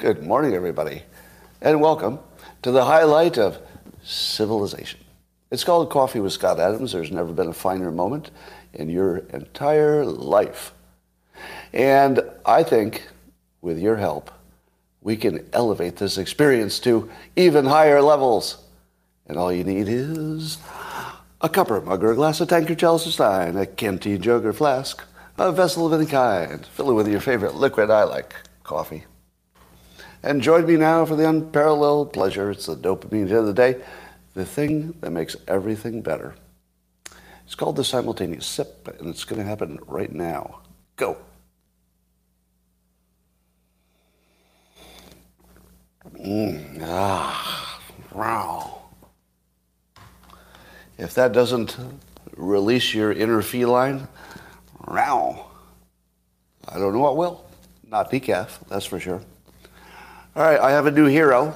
Good morning, everybody, and welcome to the highlight of civilization. It's called Coffee with Scott Adams. There's never been a finer moment in your entire life. And I think, with your help, we can elevate this experience to even higher levels. And all you need is a cup or mug or a glass, a tankard, chalice or stein, a canteen jug or flask, a vessel of any kind. Fill it with your favorite liquid. I like coffee. And join me now for the unparalleled pleasure. It's the dopamine of the day, the thing that makes everything better. It's called the simultaneous sip, and it's going to happen right now. Go. Mm, ah, wow. If that doesn't release your inner feline, wow. I don't know what will. Not decaf, that's for sure. All right, I have a new hero.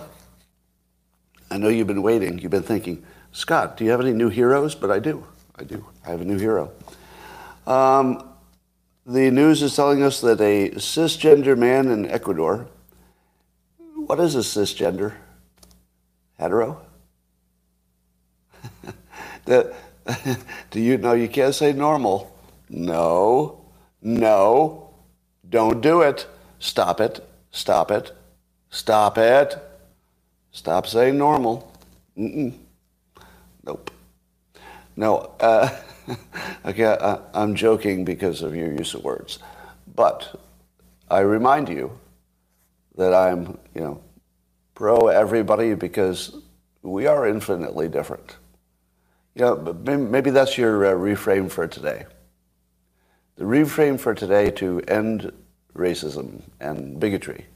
I know you've been waiting. You've been thinking, Scott, do you have any new heroes? But I do. I do. I have a new hero. Um, the news is telling us that a cisgender man in Ecuador. What is a cisgender? Hetero? that, do you know you can't say normal? No. No. Don't do it. Stop it. Stop it. Stop it. Stop saying normal. Mm-mm. Nope. No. Uh, okay, I, I'm joking because of your use of words. But I remind you that I'm, you know, pro everybody because we are infinitely different. You know, maybe that's your uh, reframe for today. The reframe for today to end racism and bigotry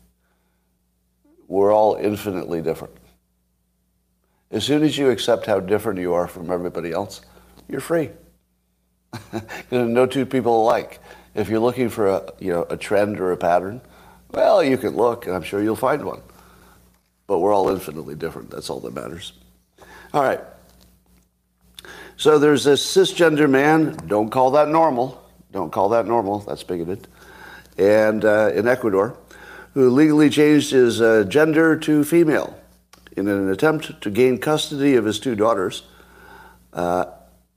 we're all infinitely different. As soon as you accept how different you are from everybody else, you're free. no two people alike. If you're looking for a, you know, a trend or a pattern, well, you can look, and I'm sure you'll find one. But we're all infinitely different. That's all that matters. All right. So there's this cisgender man. Don't call that normal. Don't call that normal. That's bigoted. And uh, in Ecuador, who legally changed his uh, gender to female in an attempt to gain custody of his two daughters, uh,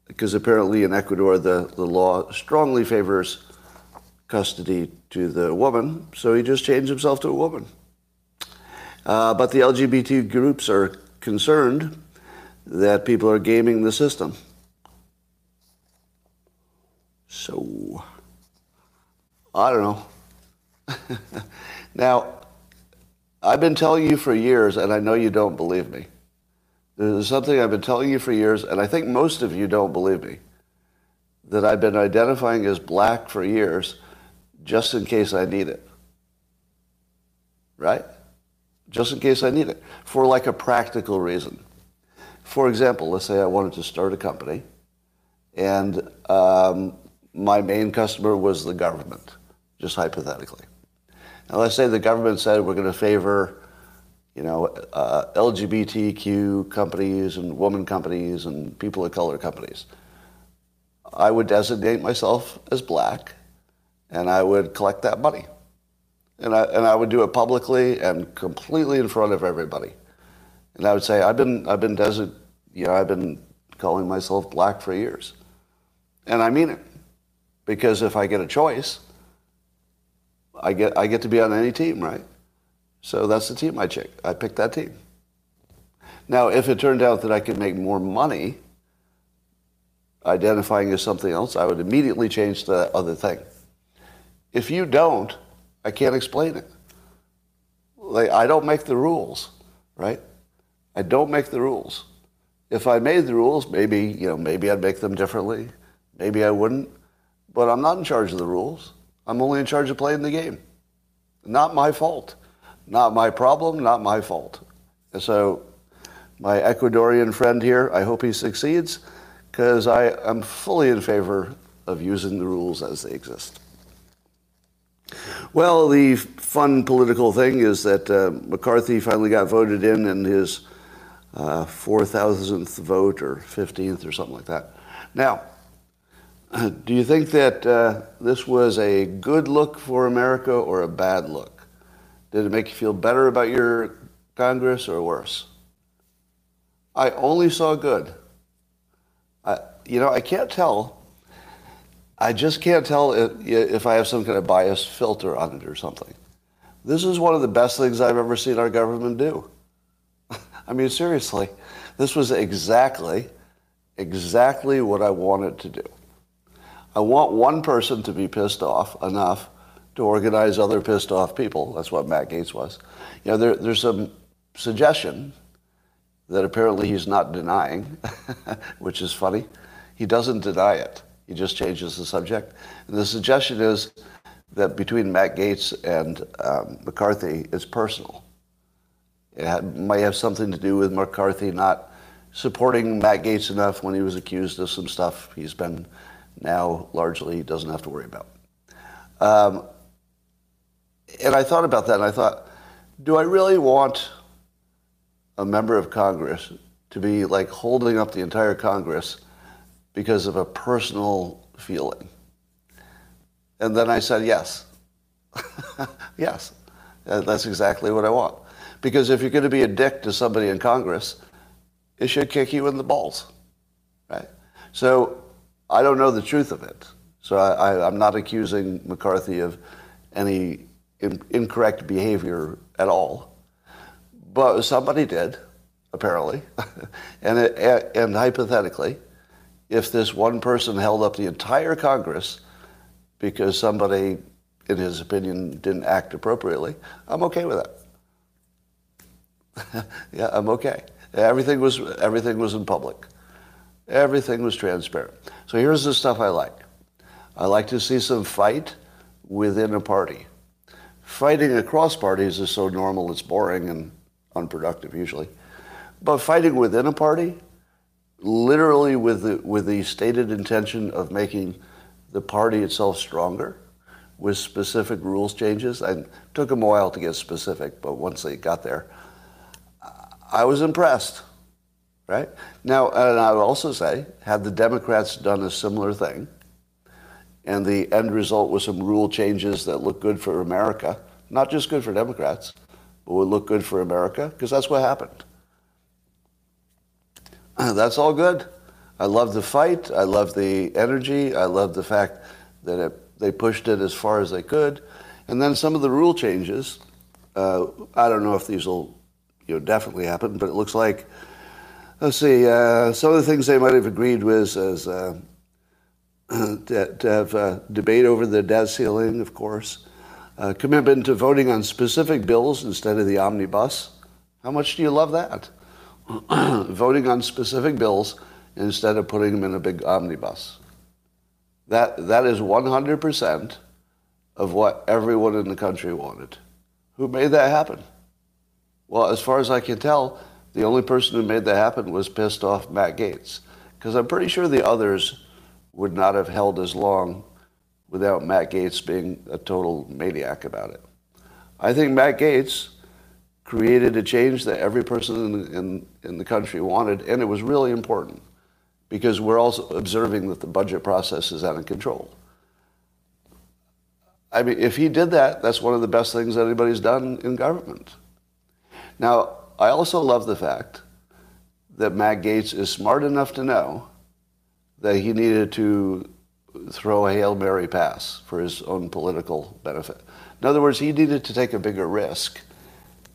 because apparently in Ecuador the, the law strongly favors custody to the woman, so he just changed himself to a woman. Uh, but the LGBT groups are concerned that people are gaming the system. So, I don't know. Now, I've been telling you for years, and I know you don't believe me. There's something I've been telling you for years, and I think most of you don't believe me, that I've been identifying as black for years just in case I need it. Right? Just in case I need it. For like a practical reason. For example, let's say I wanted to start a company, and um, my main customer was the government, just hypothetically. Now, let's say the government said we're going to favor, you know, uh, LGBTQ companies and woman companies and people of color companies. I would designate myself as black, and I would collect that money, and I and I would do it publicly and completely in front of everybody, and I would say I've been I've been desert, you know, I've been calling myself black for years, and I mean it, because if I get a choice I get I get to be on any team, right? So that's the team I check. I picked that team. Now, if it turned out that I could make more money identifying as something else, I would immediately change the other thing. If you don't, I can't explain it. Like, I don't make the rules, right? I don't make the rules. If I made the rules, maybe, you know, maybe I'd make them differently. Maybe I wouldn't. But I'm not in charge of the rules. I'm only in charge of playing the game. Not my fault. Not my problem, not my fault. And so, my Ecuadorian friend here, I hope he succeeds because I am fully in favor of using the rules as they exist. Well, the fun political thing is that uh, McCarthy finally got voted in in his uh, 4,000th vote or 15th or something like that. Now, Do you think that uh, this was a good look for America or a bad look? Did it make you feel better about your Congress or worse? I only saw good. I, you know, I can't tell. I just can't tell if, if I have some kind of biased filter on it or something. This is one of the best things I've ever seen our government do. I mean, seriously, this was exactly, exactly what I wanted to do. I want one person to be pissed off enough to organize other pissed off people. That's what Matt Gaetz was. You know, there, there's some suggestion that apparently he's not denying, which is funny. He doesn't deny it. He just changes the subject. And the suggestion is that between Matt Gaetz and um, McCarthy is personal. It might have something to do with McCarthy not supporting Matt Gaetz enough when he was accused of some stuff he's been now largely doesn't have to worry about. Um, and I thought about that and I thought, do I really want a member of Congress to be like holding up the entire Congress because of a personal feeling? And then I said, yes. yes. That's exactly what I want. Because if you're going to be a dick to somebody in Congress, it should kick you in the balls. Right? So I don't know the truth of it. So I, am not accusing McCarthy of any in, incorrect behavior at all. But somebody did, apparently. and, it, and hypothetically, if this one person held up the entire Congress because somebody, in his opinion, didn't act appropriately, I'm okay with that. yeah, I'm okay. Everything was, everything was in public. Everything was transparent. So here's the stuff I like. I like to see some fight within a party. Fighting across parties is so normal, it's boring and unproductive usually. But fighting within a party, literally with the, with the stated intention of making the party itself stronger with specific rules changes. And took them a while to get specific, but once they got there, I was impressed. Right? Now, and I would also say, had the Democrats done a similar thing, and the end result was some rule changes that look good for America, not just good for Democrats, but would look good for America, because that's what happened. That's all good. I love the fight. I love the energy. I love the fact that it, they pushed it as far as they could. And then some of the rule changes, uh, I don't know if these will you know, definitely happen, but it looks like, let's see, uh, some of the things they might have agreed with as uh, to, to, have uh, debate over the debt ceiling, of course, uh, commitment to voting on specific bills instead of the omnibus. How much do you love that? voting on specific bills instead of putting them in a big omnibus. That, that is 100% of what everyone in the country wanted. Who made that happen? Well, as far as I can tell, the only person who made that happen was pissed off Matt Gaetz, Because I'm pretty sure the others would not have held as long without Matt Gaetz being a total maniac about it. I think Matt Gaetz created a change that every person in, in, in the country wanted, and it was really important because we're also observing that the budget process is out of control. I mean, if he did that, that's one of the best things anybody's done in government. Now, I also love the fact that Matt Gaetz is smart enough to know that he needed to throw a Hail Mary pass for his own political benefit. In other words, he needed to take a bigger risk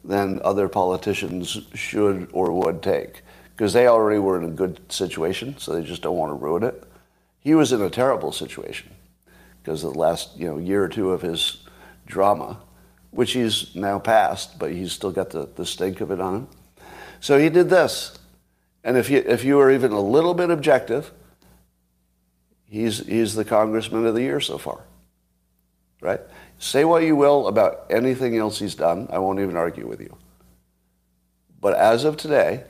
than other politicians should or would take because they already were in a good situation, so they just don't want to ruin it. He was in a terrible situation because of the last you know year or two of his drama, which he's now passed, but he's still got the, the stink of it on him. So he did this. And if you, if you are even a little bit objective, he's, he's the congressman of the year so far. Right? Say what you will about anything else he's done. I won't even argue with you. But as of today,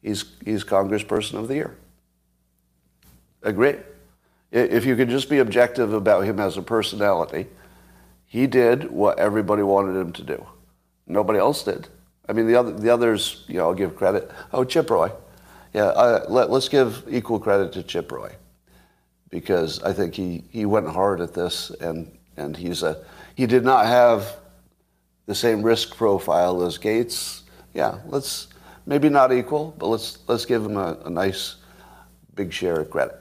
he's, he's Congressperson of the Year. Agree? If you could just be objective about him as a personality, he did what everybody wanted him to do. Nobody else did. I mean, the, other, the others, you know, I'll give credit. Oh, Chip Roy. Yeah, uh, let, us give equal credit to Chip Roy because I think he, he went hard at this and, and he's a, he did not have the same risk profile as Gaetz, yeah, let's maybe not equal, but let's let's give him a, a nice big share of credit.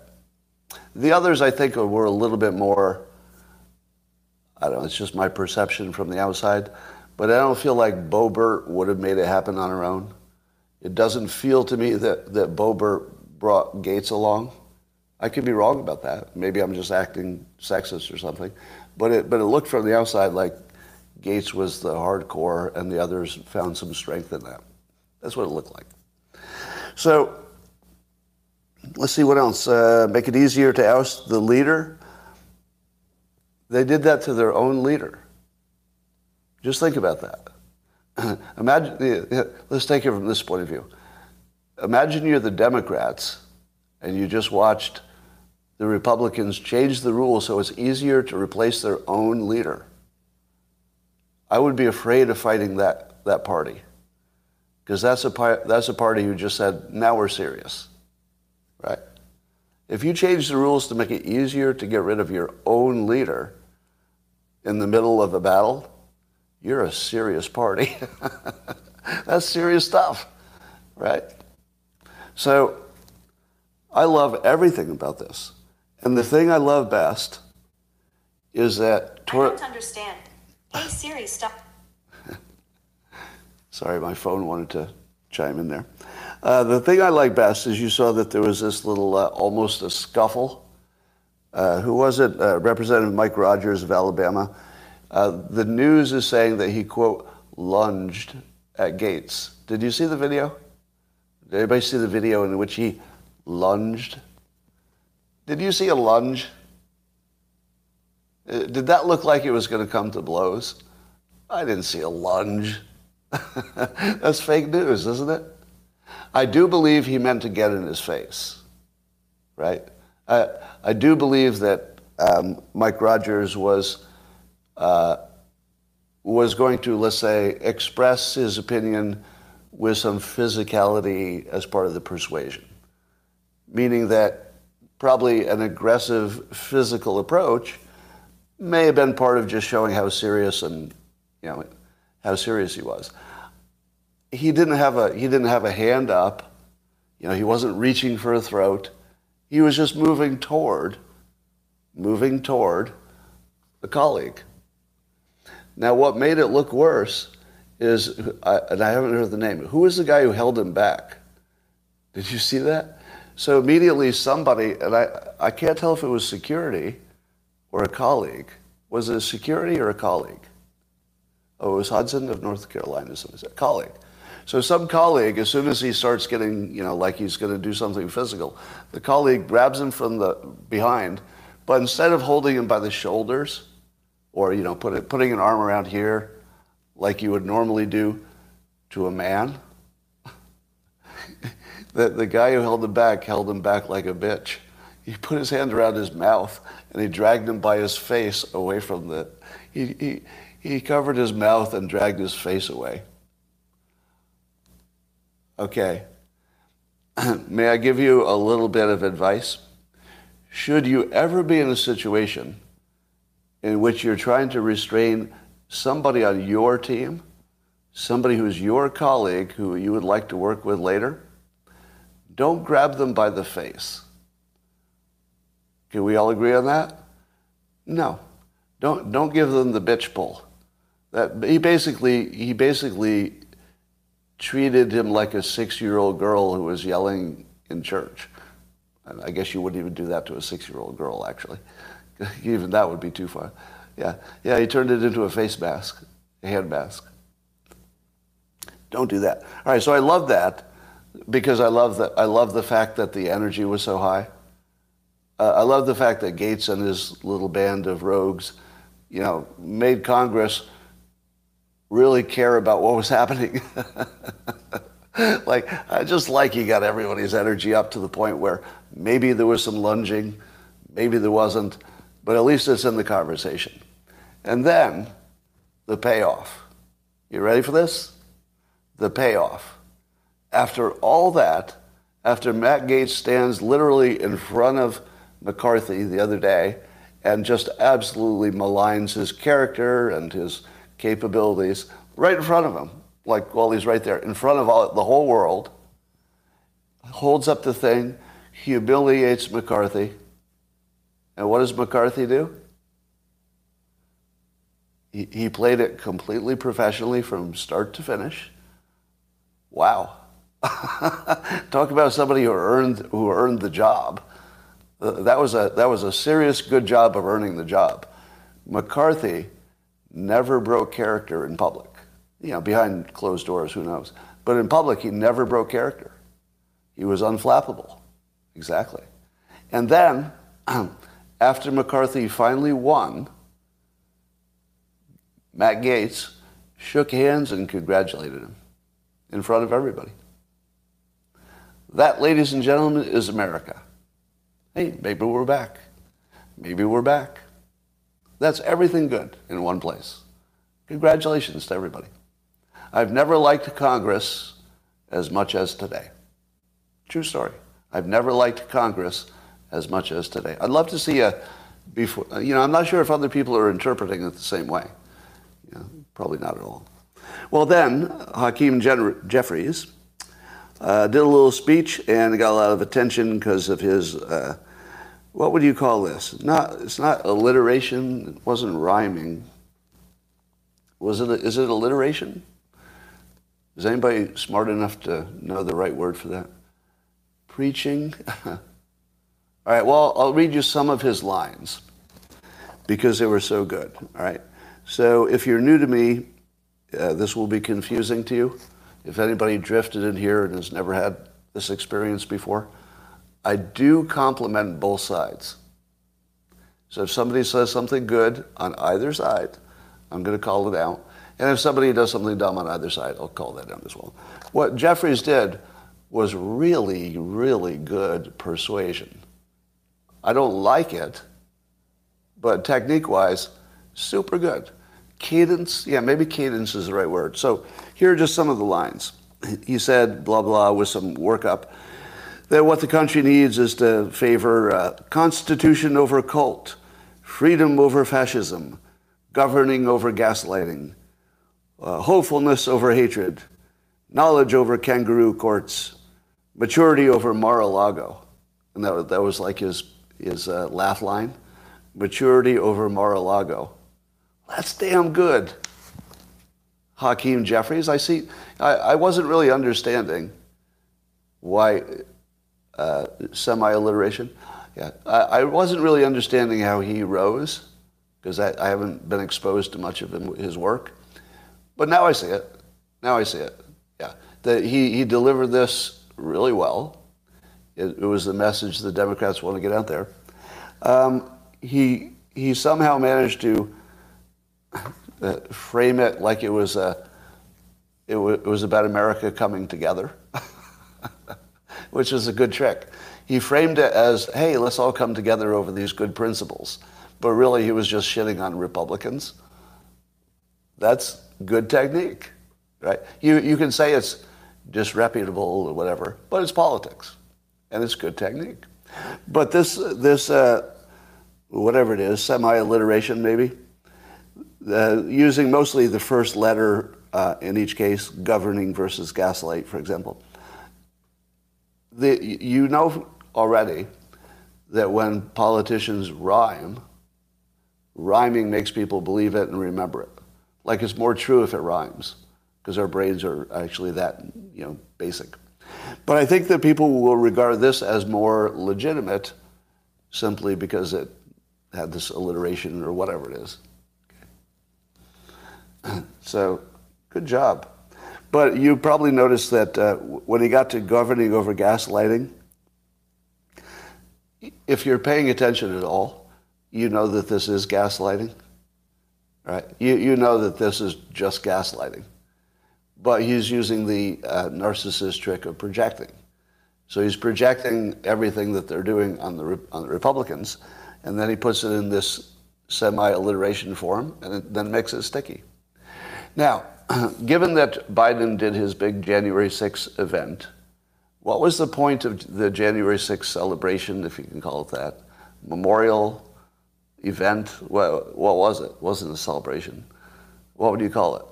The others, I think, were a little bit more. I don't know. It's just my perception from the outside, but I don't feel like Boebert would have made it happen on her own. It doesn't feel to me that that Boebert brought Gaetz along. I could be wrong about that. Maybe I'm just acting sexist or something, but it but it looked from the outside like Gaetz was the hardcore, and the others found some strength in that. That's what it looked like. So let's see what else. Uh, make it easier to oust the leader. They did that to their own leader. Just think about that. Imagine. Let's take it from this point of view. Imagine you're the Democrats, and you just watched the Republicans change the rules so it's easier to replace their own leader. I would be afraid of fighting that, that party because that's a, that's a party who just said, now we're serious, right? If you change the rules to make it easier to get rid of your own leader in the middle of a battle, you're a serious party. that's serious stuff, right? So I love everything about this. And the thing I love best is that. I don't understand. Hey Siri, stop. Sorry, my phone wanted to chime in there. Uh, the thing I like best is you saw that there was this little, uh, almost a scuffle. Uh, who was it? Uh, Representative Mike Rogers of Alabama. Uh, the news is saying that he, quote, lunged at Gaetz. Did you see the video? Did anybody see the video in which he lunged? Did you see a lunge? Uh, did that look like it was going to come to blows? I didn't see a lunge. That's fake news, isn't it? I do believe he meant to get in his face, right? I, I do believe that um, Mike Rogers was uh, was going to, let's say, express his opinion with some physicality as part of the persuasion, meaning that probably an aggressive physical approach may have been part of just showing how serious and you know how serious he was. He didn't have a he didn't have a hand up, you know, he wasn't reaching for a throat. He was just moving toward moving toward a colleague. Now what made it look worse is and I haven't heard the name. Who was the guy who held him back? Did you see that? So immediately somebody and I I can't tell if it was security or a colleague. Was it security or a colleague? Oh, it was Hudson of North Carolina, so it was a colleague. So some colleague, as soon as he starts getting, you know, like he's going to do something physical, the colleague grabs him from the behind, but instead of holding him by the shoulders, or you know, put it, putting an arm around here, like you would normally do to a man, the, the guy who held him back held him back like a bitch he put his hand around his mouth and he dragged him by his face away from the. He, he, he covered his mouth and dragged his face away. Okay. May I give you a little bit of advice? Should you ever be in a situation in which you're trying to restrain somebody on your team, somebody who's your colleague who you would like to work with later, don't grab them by the face can we all agree on that? No. Don't, don't give them the bitch pull. That, he basically, he basically treated him like a six-year-old girl who was yelling in church. And I guess you wouldn't even do that to a six-year-old girl, actually. even that would be too far. Yeah, yeah, he turned it into a face mask, a hand mask. Don't do that. All right, so I love that because I love the, I love the fact that the energy was so high. Uh, I love the fact that Gaetz and his little band of rogues, you know, made Congress really care about what was happening. like, I just like he got everybody's energy up to the point where maybe there was some lunging, maybe there wasn't, but at least it's in the conversation. And then the payoff. You ready for this? The payoff. After all that, after Matt Gaetz stands literally in front of McCarthy the other day and just absolutely maligns his character and his capabilities right in front of him, like while he's right there, in front of all, the whole world, holds up the thing, humiliates McCarthy. And what does McCarthy do? He, he played it completely professionally from start to finish. Wow. Talk about somebody who earned, who earned the job. Uh, that was, a, that was a serious good job of earning the job. McCarthy never broke character in public. You know, behind closed doors, who knows? But in public, he never broke character. He was unflappable. Exactly. And then, after McCarthy finally won, Matt Gaetz shook hands and congratulated him in front of everybody. That, ladies and gentlemen, is America. Hey, maybe we're back. Maybe we're back. That's everything good in one place. Congratulations to everybody. I've never liked Congress as much as today. True story. I've never liked Congress as much as today. I'd love to see a before. You know, I'm not sure if other people are interpreting it the same way. You know, probably not at all. Well, then Hakeem Jeffries uh, did a little speech and got a lot of attention because of his. Uh, what would you call this? Not. It's not alliteration. It wasn't rhyming. Was it? Is it alliteration? Is anybody smart enough to know the right word for that? Preaching. All right. Well, I'll read you some of his lines because they were so good. All right. So if you're new to me, uh, this will be confusing to you. If anybody drifted in here and has never had this experience before, I do compliment both sides. So if somebody says something good on either side, I'm going to call it out. And if somebody does something dumb on either side, I'll call that out as well. What Jeffries did was really, really good persuasion. I don't like it, but technique wise, super good cadence. Yeah, maybe cadence is the right word. So here are just some of the lines. He said, blah, blah, with some workup, that what the country needs is to favor uh, constitution over cult, freedom over fascism, governing over gaslighting, uh, hopefulness over hatred, knowledge over kangaroo courts, maturity over Mar-a-Lago. And that, that was like his, his uh, laugh line. Maturity over Mar-a-Lago. That's damn good. Hakeem Jeffries, I see, I, I wasn't really understanding why uh, semi-alliteration. Yeah, I, I, wasn't really understanding how he rose because I, I, haven't been exposed to much of him, his work. But now I see it. Now I see it. Yeah, that he, he delivered this really well. It, it was the message the Democrats want to get out there. Um, he he somehow managed to uh, frame it like it was a, it, w- it was about America coming together, which is a good trick. He framed it as, hey, let's all come together over these good principles. But really, he was just shitting on Republicans. That's good technique, right? You, you can say it's disreputable or whatever, but it's politics, and it's good technique. But this, this uh, whatever it is, semi-alliteration maybe, uh, using mostly the first letter uh, in each case, governing versus gaslight, for example. The, you know already that when politicians rhyme, rhyming makes people believe it and remember it. Like it's more true if it rhymes, because our brains are actually that you know basic. But I think that people will regard this as more legitimate simply because it had this alliteration or whatever it is. so, good job. But you probably noticed that uh, when he got to governing over gaslighting, if you're paying attention at all, you know that this is gaslighting, right? You, you know that this is just gaslighting. But he's using the uh, narcissist trick of projecting. So he's projecting everything that they're doing on the, on the Republicans, and then he puts it in this semi-alliteration form, and then makes it sticky. Now, given that Biden did his big January 6th event, what was the point of the January 6th celebration, if you can call it that? Memorial event? What, what was it? it wasn't a celebration. What would you call it?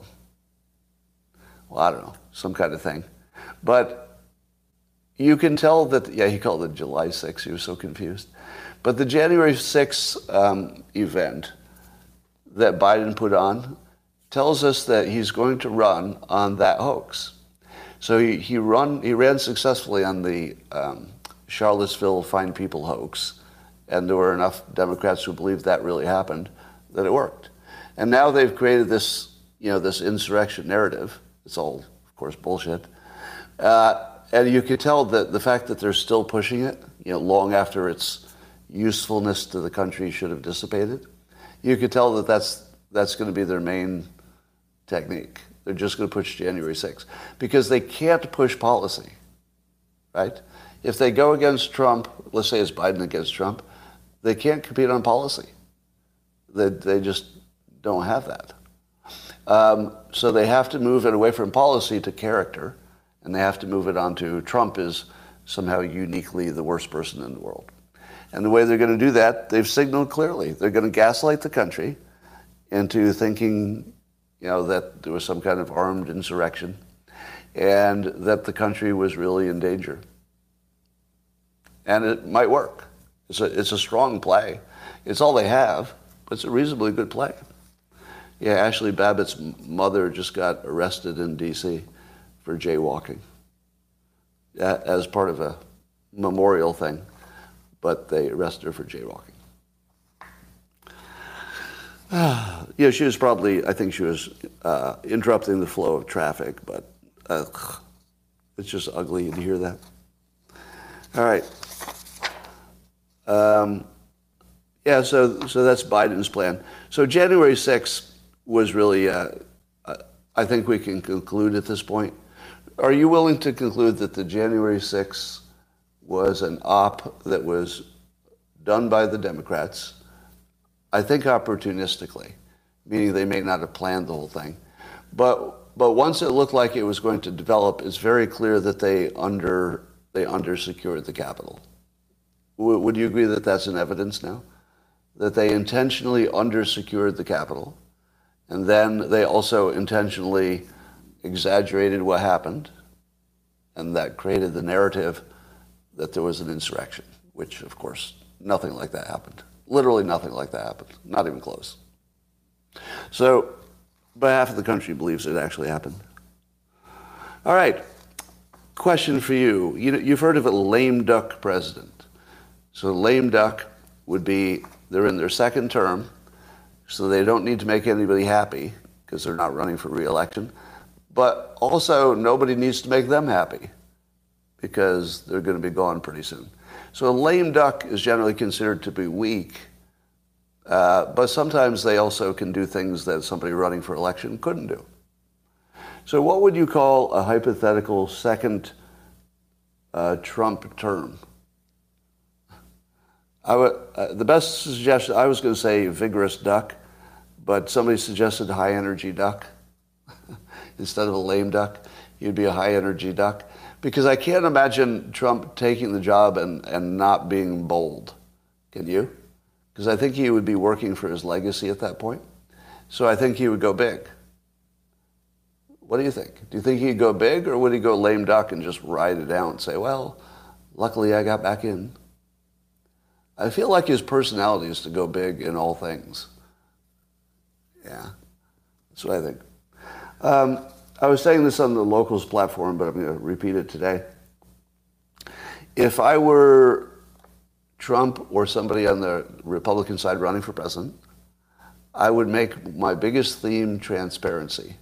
Well, I don't know, some kind of thing. But you can tell that, yeah, he called it July 6th. He was so confused. But the January 6th um, event that Biden put on tells us that he's going to run on that hoax. So he, he, run, he ran successfully on the um, Charlottesville Fine People hoax, and there were enough Democrats who believed that really happened that it worked. And now they've created this, you know, this insurrection narrative. It's all, of course, bullshit. Uh, and you can tell that the fact that they're still pushing it, you know, long after its usefulness to the country should have dissipated, you could tell that that's, that's going to be their main technique. They're just going to push January 6th because they can't push policy, right? If they go against Trump, let's say it's Biden against Trump, they can't compete on policy. They, they just don't have that. Um, so they have to move it away from policy to character, and they have to move it on to Trump is somehow uniquely the worst person in the world. And the way they're going to do that, they've signaled clearly. They're going to gaslight the country into thinking, you know, that there was some kind of armed insurrection and that the country was really in danger. And it might work. It's a, it's a strong play. It's all they have, but it's a reasonably good play. Yeah, Ashley Babbitt's mother just got arrested in D.C. for jaywalking as part of a memorial thing but they arrested her for jaywalking. yeah, she was probably, I think she was uh, interrupting the flow of traffic, but uh, it's just ugly to hear that. All right. Um, yeah, so, so that's Biden's plan. So January 6th was really, uh, uh, I think we can conclude at this point. Are you willing to conclude that the January 6th was an op that was done by the Democrats, I think opportunistically, meaning they may not have planned the whole thing. But, but once it looked like it was going to develop, it's very clear that they under they undersecured the Capitol. W- would you agree that that's an evidence now? That they intentionally undersecured the Capitol, and then they also intentionally exaggerated what happened, and that created the narrative that there was an insurrection, which, of course, nothing like that happened. Literally nothing like that happened, not even close. So, about half of the country believes it actually happened. All right, question for you. you you've heard of a lame duck president. So, lame duck would be they're in their second term, so they don't need to make anybody happy because they're not running for reelection. But also, nobody needs to make them happy because they're going to be gone pretty soon. So a lame duck is generally considered to be weak, uh, but sometimes they also can do things that somebody running for election couldn't do. So what would you call a hypothetical second uh, Trump term? I would, uh, the best suggestion, I was going to say vigorous duck, but somebody suggested high energy duck. Instead of a lame duck, you'd be a high energy duck because I can't imagine Trump taking the job and, and not being bold. Can you? Because I think he would be working for his legacy at that point. So I think he would go big. What do you think? Do you think he'd go big or would he go lame duck and just ride it out and say, well, luckily I got back in? I feel like his personality is to go big in all things. Yeah, that's what I think. Um, I was saying this on the locals platform, but I'm going to repeat it today. If I were Trump or somebody on the Republican side running for president, I would make my biggest theme transparency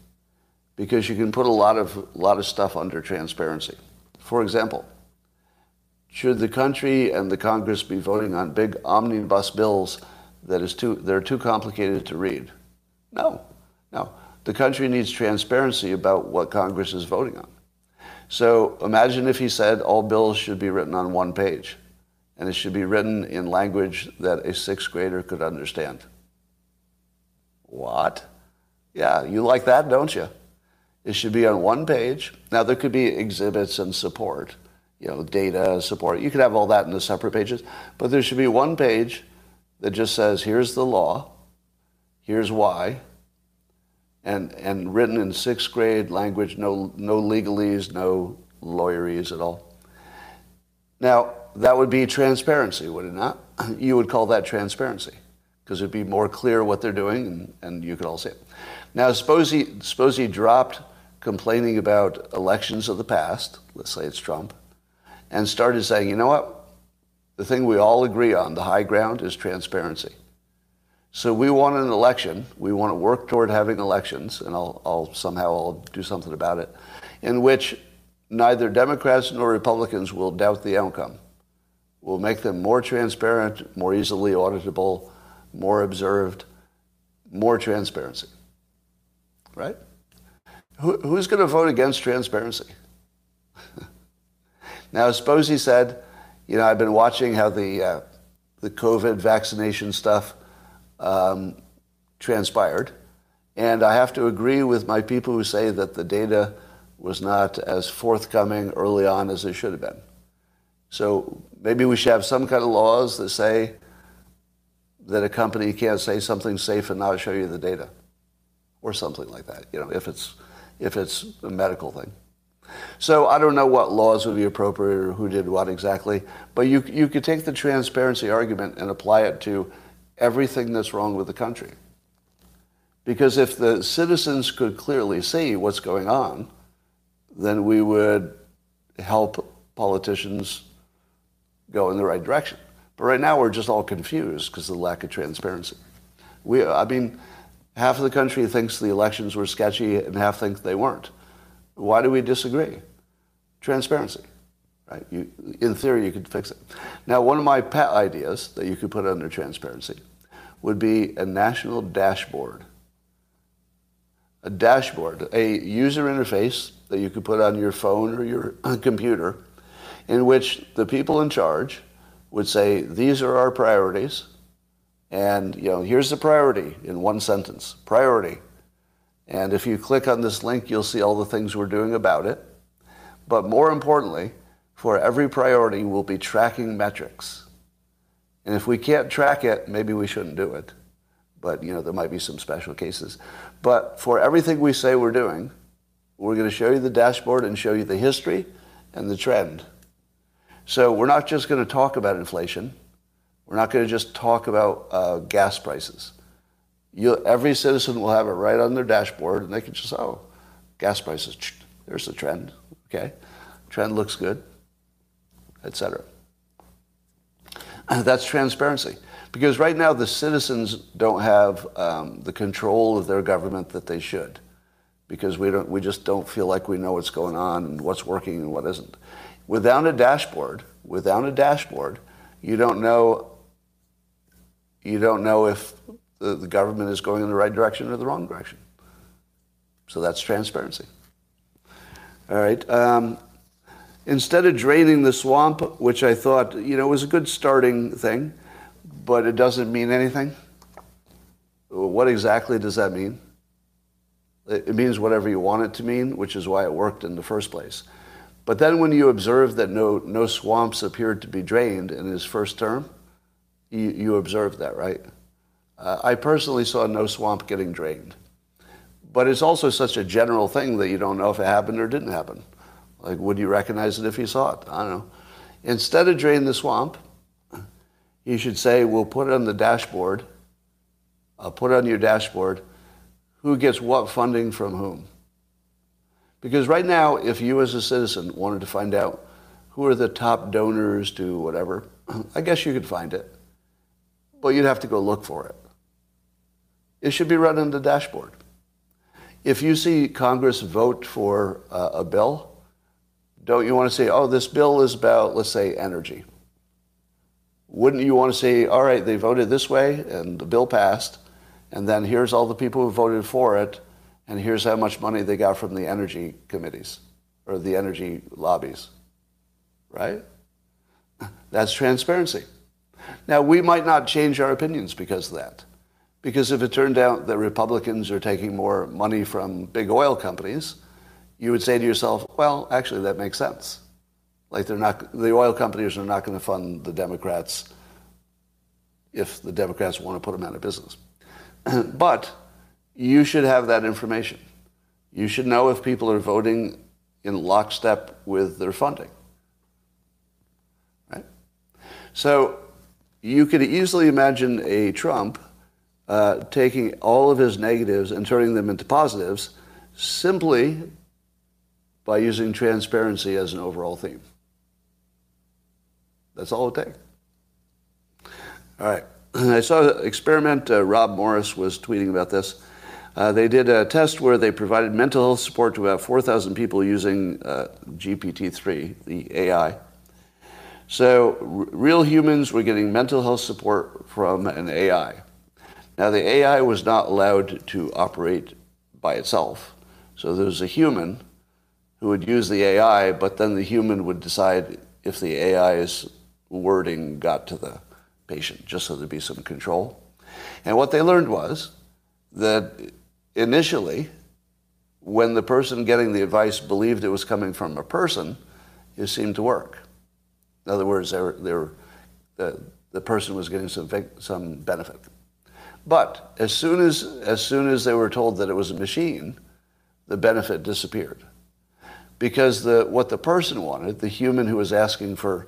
because you can put a lot of, lot of stuff under transparency. For example, should the country and the Congress be voting on big omnibus bills that is too, they're too complicated to read? No, no. The country needs transparency about what Congress is voting on. So imagine if he said all bills should be written on one page, and it should be written in language that a sixth grader could understand. What? Yeah, you like that, don't you? It should be on one page. Now, there could be exhibits and support, you know, data support. You could have all that in the separate pages, but there should be one page that just says, here's the law, here's why, and, and written in sixth grade language, no, no legalese, no lawyerese at all. Now, that would be transparency, would it not? You would call that transparency because it'd be more clear what they're doing and, and you could all see it. Now, suppose he, suppose he dropped complaining about elections of the past, let's say it's Trump, and started saying, you know what? The thing we all agree on, the high ground, is transparency. So we want an election. We want to work toward having elections, and I'll, I'll somehow I'll do something about it, in which neither Democrats nor Republicans will doubt the outcome. We'll make them more transparent, more easily auditable, more observed, more transparency. Right? Who, who's going to vote against transparency? now, suppose he said, you know, I've been watching how the, uh, the COVID vaccination stuff um, transpired, and I have to agree with my people who say that the data was not as forthcoming early on as it should have been. So maybe we should have some kind of laws that say that a company can't say something's safe and not show you the data, or something like that. You know, if it's if it's a medical thing. So I don't know what laws would be appropriate or who did what exactly, but you you could take the transparency argument and apply it to everything that's wrong with the country. Because if the citizens could clearly see what's going on, then we would help politicians go in the right direction. But right now we're just all confused because of the lack of transparency. We, I mean, half of the country thinks the elections were sketchy and half think they weren't. Why do we disagree? Transparency, right? You, in theory, you could fix it. Now, one of my pet ideas that you could put under transparency would be a national dashboard. A dashboard, a user interface that you could put on your phone or your computer in which the people in charge would say, these are our priorities. And, you know, here's the priority in one sentence, priority. And if you click on this link, you'll see all the things we're doing about it. But more importantly, for every priority, we'll be tracking metrics. And if we can't track it, maybe we shouldn't do it. But, you know, there might be some special cases. But for everything we say we're doing, we're going to show you the dashboard and show you the history and the trend. So we're not just going to talk about inflation. We're not going to just talk about uh, gas prices. You'll, every citizen will have it right on their dashboard, and they can just, oh, gas prices, there's the trend. Okay, trend looks good, etc. That's transparency. Because right now the citizens don't have um, the control of their government that they should. Because we, don't, we just don't feel like we know what's going on and what's working and what isn't. Without a dashboard, without a dashboard, you don't know you don't know if the, the government is going in the right direction or the wrong direction. So that's transparency. All right. Um, instead of draining the swamp, which I thought you know was a good starting thing, but it doesn't mean anything. What exactly does that mean? It means whatever you want it to mean, which is why it worked in the first place. But then when you observe that no, no swamps appeared to be drained in his first term, you, you observed that, right? Uh, I personally saw no swamp getting drained. But it's also such a general thing that you don't know if it happened or didn't happen. Like, would you recognize it if you saw it? I don't know. Instead of drain the swamp, you should say, we'll put it on the dashboard. I'll put it on your dashboard. Who gets what funding from whom? Because right now, if you as a citizen wanted to find out who are the top donors to whatever, I guess you could find it. But you'd have to go look for it. It should be run on the dashboard. If you see Congress vote for uh, a bill, don't you want to say, oh, this bill is about, let's say, energy? Wouldn't you want to say, all right, they voted this way and the bill passed, and then here's all the people who voted for it, and here's how much money they got from the energy committees or the energy lobbies. Right? That's transparency. Now, we might not change our opinions because of that. Because if it turned out that Republicans are taking more money from big oil companies, you would say to yourself, well, actually, that makes sense. Like they're not, the oil companies are not going to fund the Democrats if the Democrats want to put them out of business. but you should have that information. You should know if people are voting in lockstep with their funding. Right? So you could easily imagine a Trump uh, taking all of his negatives and turning them into positives simply by using transparency as an overall theme. That's all it takes. All right. I saw an experiment. Uh, Rob Morris was tweeting about this. Uh, they did a test where they provided mental health support to about 4,000 people using uh, GPT-3, the AI. So r- real humans were getting mental health support from an AI. Now the AI was not allowed to operate by itself. So there was a human who would use the AI, but then the human would decide if the AI's wording got to the patient, just so there'd be some control. And what they learned was that initially, when the person getting the advice believed it was coming from a person, it seemed to work. In other words, they were, they were, the, the person was getting some, some benefit. But as soon as, as soon as they were told that it was a machine, the benefit disappeared. Because the, what the person wanted, the human who was asking for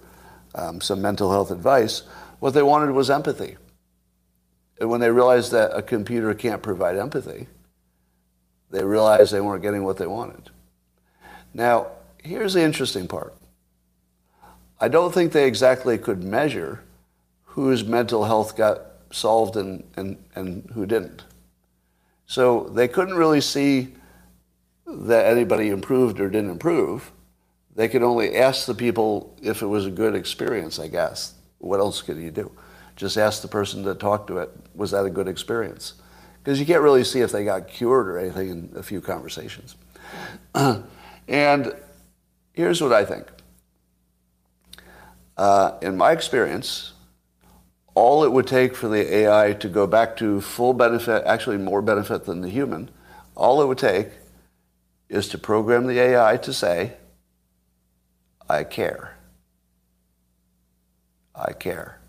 um, some mental health advice, what they wanted was empathy. And when they realized that a computer can't provide empathy, they realized they weren't getting what they wanted. Now, here's the interesting part. I don't think they exactly could measure whose mental health got solved and, and, and who didn't. So they couldn't really see that anybody improved or didn't improve. They could only ask the people if it was a good experience, I guess. What else could you do? Just ask the person that talked to it, was that a good experience? Because you can't really see if they got cured or anything in a few conversations. and here's what I think. Uh, in my experience, all it would take for the AI to go back to full benefit, actually more benefit than the human, all it would take is to program the AI to say, I care. I care.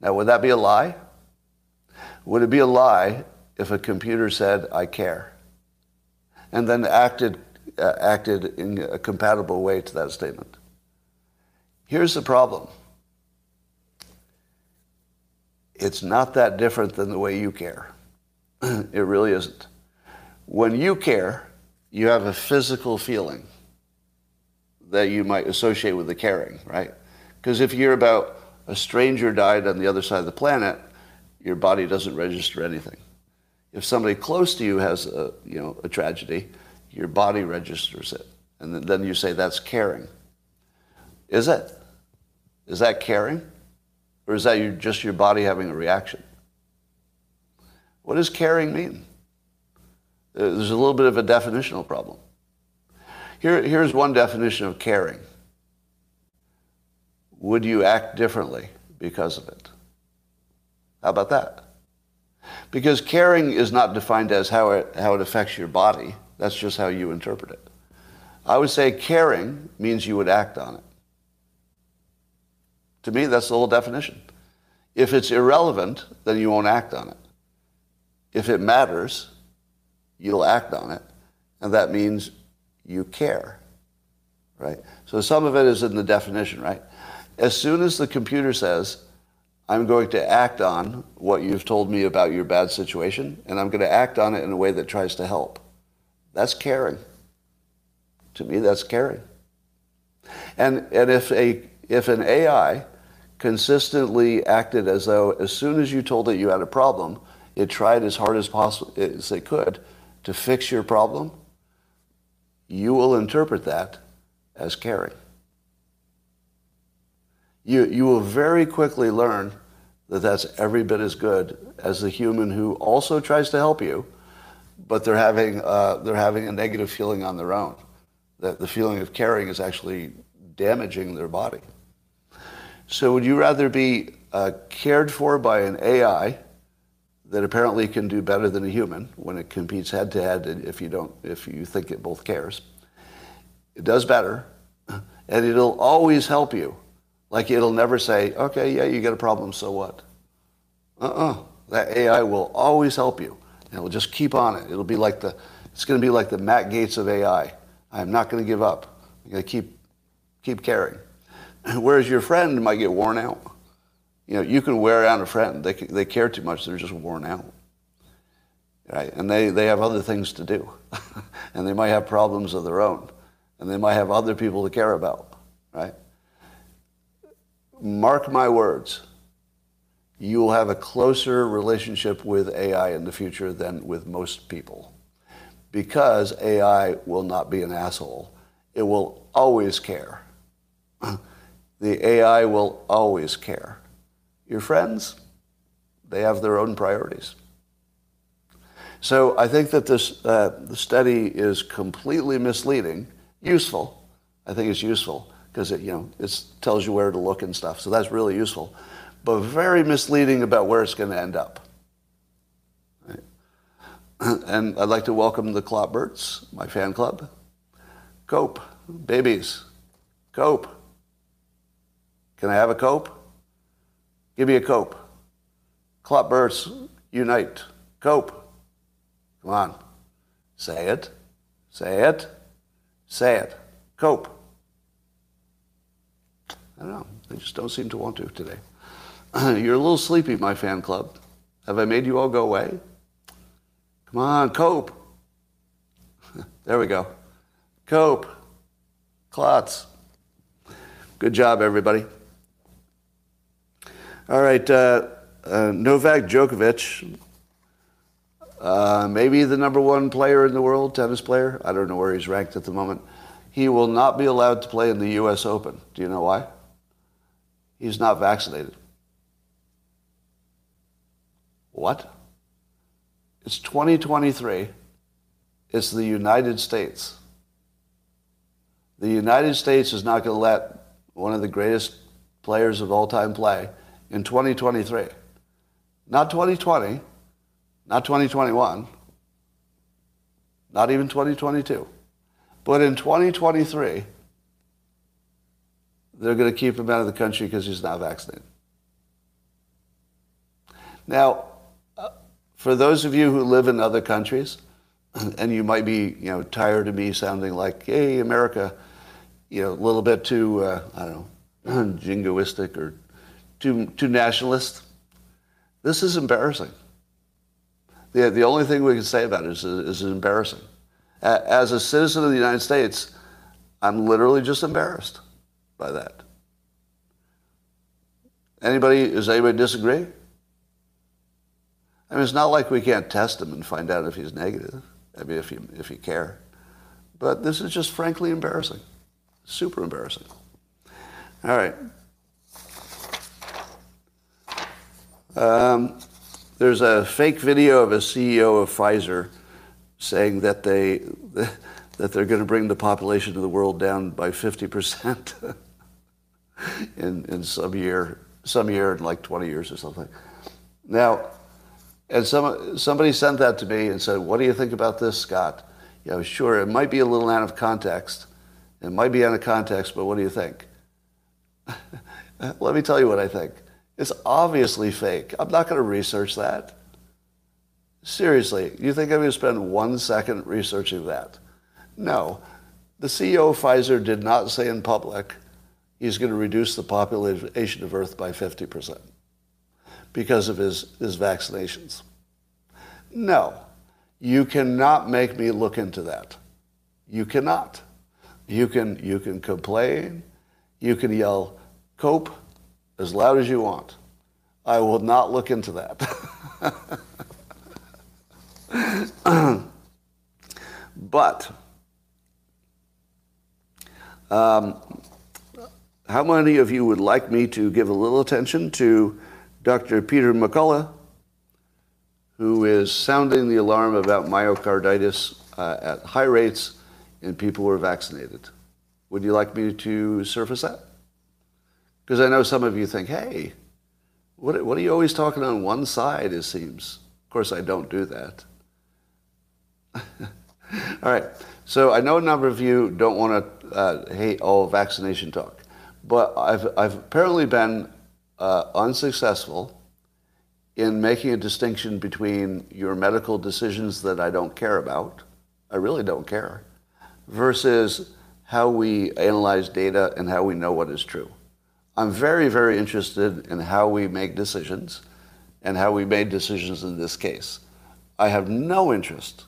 Now, would that be a lie? Would it be a lie if a computer said, I care, and then acted, uh, acted in a compatible way to that statement? Here's the problem it's not that different than the way you care. it really isn't. When you care, you have a physical feeling that you might associate with the caring, right? Because if you're about a stranger died on the other side of the planet, your body doesn't register anything. If somebody close to you has a, you know, a tragedy, your body registers it. And then you say that's caring. Is it? Is that caring? Or is that just your body having a reaction? What does caring mean? Uh, there's a little bit of a definitional problem. Here, here's one definition of caring. Would you act differently because of it? How about that? Because caring is not defined as how it, how it affects your body. That's just how you interpret it. I would say caring means you would act on it. To me, that's the whole definition. If it's irrelevant, then you won't act on it. If it matters, you'll act on it. And that means you care, right? So some of it is in the definition, right? As soon as the computer says, I'm going to act on what you've told me about your bad situation, and I'm going to act on it in a way that tries to help. That's caring. To me, that's caring. And, and if, a, if an AI consistently acted as though as soon as you told it you had a problem, it tried as hard as possible as it could to fix your problem, you will interpret that as caring. You, you will very quickly learn that that's every bit as good as the human who also tries to help you, but they're having, uh, they're having a negative feeling on their own. That the feeling of caring is actually damaging their body. So would you rather be uh, cared for by an AI that apparently can do better than a human when it competes head to head if you don't if you think it both cares. It does better and it'll always help you. Like it'll never say, "Okay, yeah, you got a problem, so what?" Uh-uh. That AI will always help you. And it'll just keep on it. It'll be like the, it's going to be like the Matt Gaetz of AI. I'm not going to give up. I'm going to keep, keep caring. Whereas your friend might get worn out. You know, you can wear out a friend. They, they care too much. They're just worn out. Right? And they, they have other things to do. and they might have problems of their own. And they might have other people to care about. Right? Mark my words. You will have a closer relationship with AI in the future than with most people. Because AI will not be an asshole. It will always care. The AI will always care. Your friends, they have their own priorities. So I think that this uh, the study is completely misleading. Useful, I think it's useful because it you know it tells you where to look and stuff. So that's really useful, but very misleading about where it's going to end up. Right? And I'd like to welcome the Clopberts, my fan club. Cope, babies, cope. Can I have a cope? Give me a cope. Clopberts, unite. Cope. Come on. Say it. Say it. Say it. Cope. I don't know. They just don't seem to want to today. You're a little sleepy, my fan club. Have I made you all go away? Come on, cope. there we go. Cope. Clots. Good job, everybody. All right, uh, uh, Novak Djokovic uh, maybe the number one player in the world, tennis player. I don't know where he's ranked at the moment. He will not be allowed to play in the U.S. Open. Do you know why? He's not vaccinated. What? It's 2023. It's the United States. The United States is not going to let one of the greatest players of all time play in 2023. Not 2020 not 2021, not even 2022. But in 2023, they're going to keep him out of the country because he's not vaccinated. Now, uh, for those of you who live in other countries, and you might be, you know, tired of me sounding like, hey, America, you know, a little bit too, uh, I don't know, jingoistic or too, too nationalist. This is embarrassing. The, the only thing we can say about it is, is embarrassing. As a citizen of the United States, I'm literally just embarrassed by that. Anybody, does anybody disagree? I mean, it's not like we can't test him and find out if he's negative. I mean, if you, if you care. But this is just frankly embarrassing. Super embarrassing. All right. Um, there's a fake video of a CEO of Pfizer saying that they that they're going to bring the population of the world down by 50% in in some year, some year in like 20 years or something. Now, and some somebody sent that to me and said, "What do you think about this, Scott?" Yeah, sure. It might be a little out of context. It might be out of context, but what do you think? Let me tell you what I think. It's obviously fake. I'm not going to research that. Seriously, you think I'm going to spend one second researching that? No. The CEO of Pfizer did not say in public he's going to reduce the population of Earth by 50% because of his, his vaccinations. No. You cannot make me look into that. You cannot. You can, you can complain. You can yell, cope, as loud as you want. I will not look into that. but um, how many of you would like me to give a little attention to Dr. Peter McCullough, who is sounding the alarm about myocarditis uh, at high rates in people who are vaccinated? Would you like me to surface that? Because I know some of you think, hey, what, what are you always talking on one side, it seems? Of course, I don't do that. all right. So I know a number of you don't want to uh, hate all vaccination talk, but I've, I've apparently been uh, unsuccessful in making a distinction between your medical decisions that I don't care about, I really don't care, versus how we analyze data and how we know what is true. I'm very, very interested in how we make decisions and how we made decisions in this case. I have no interest.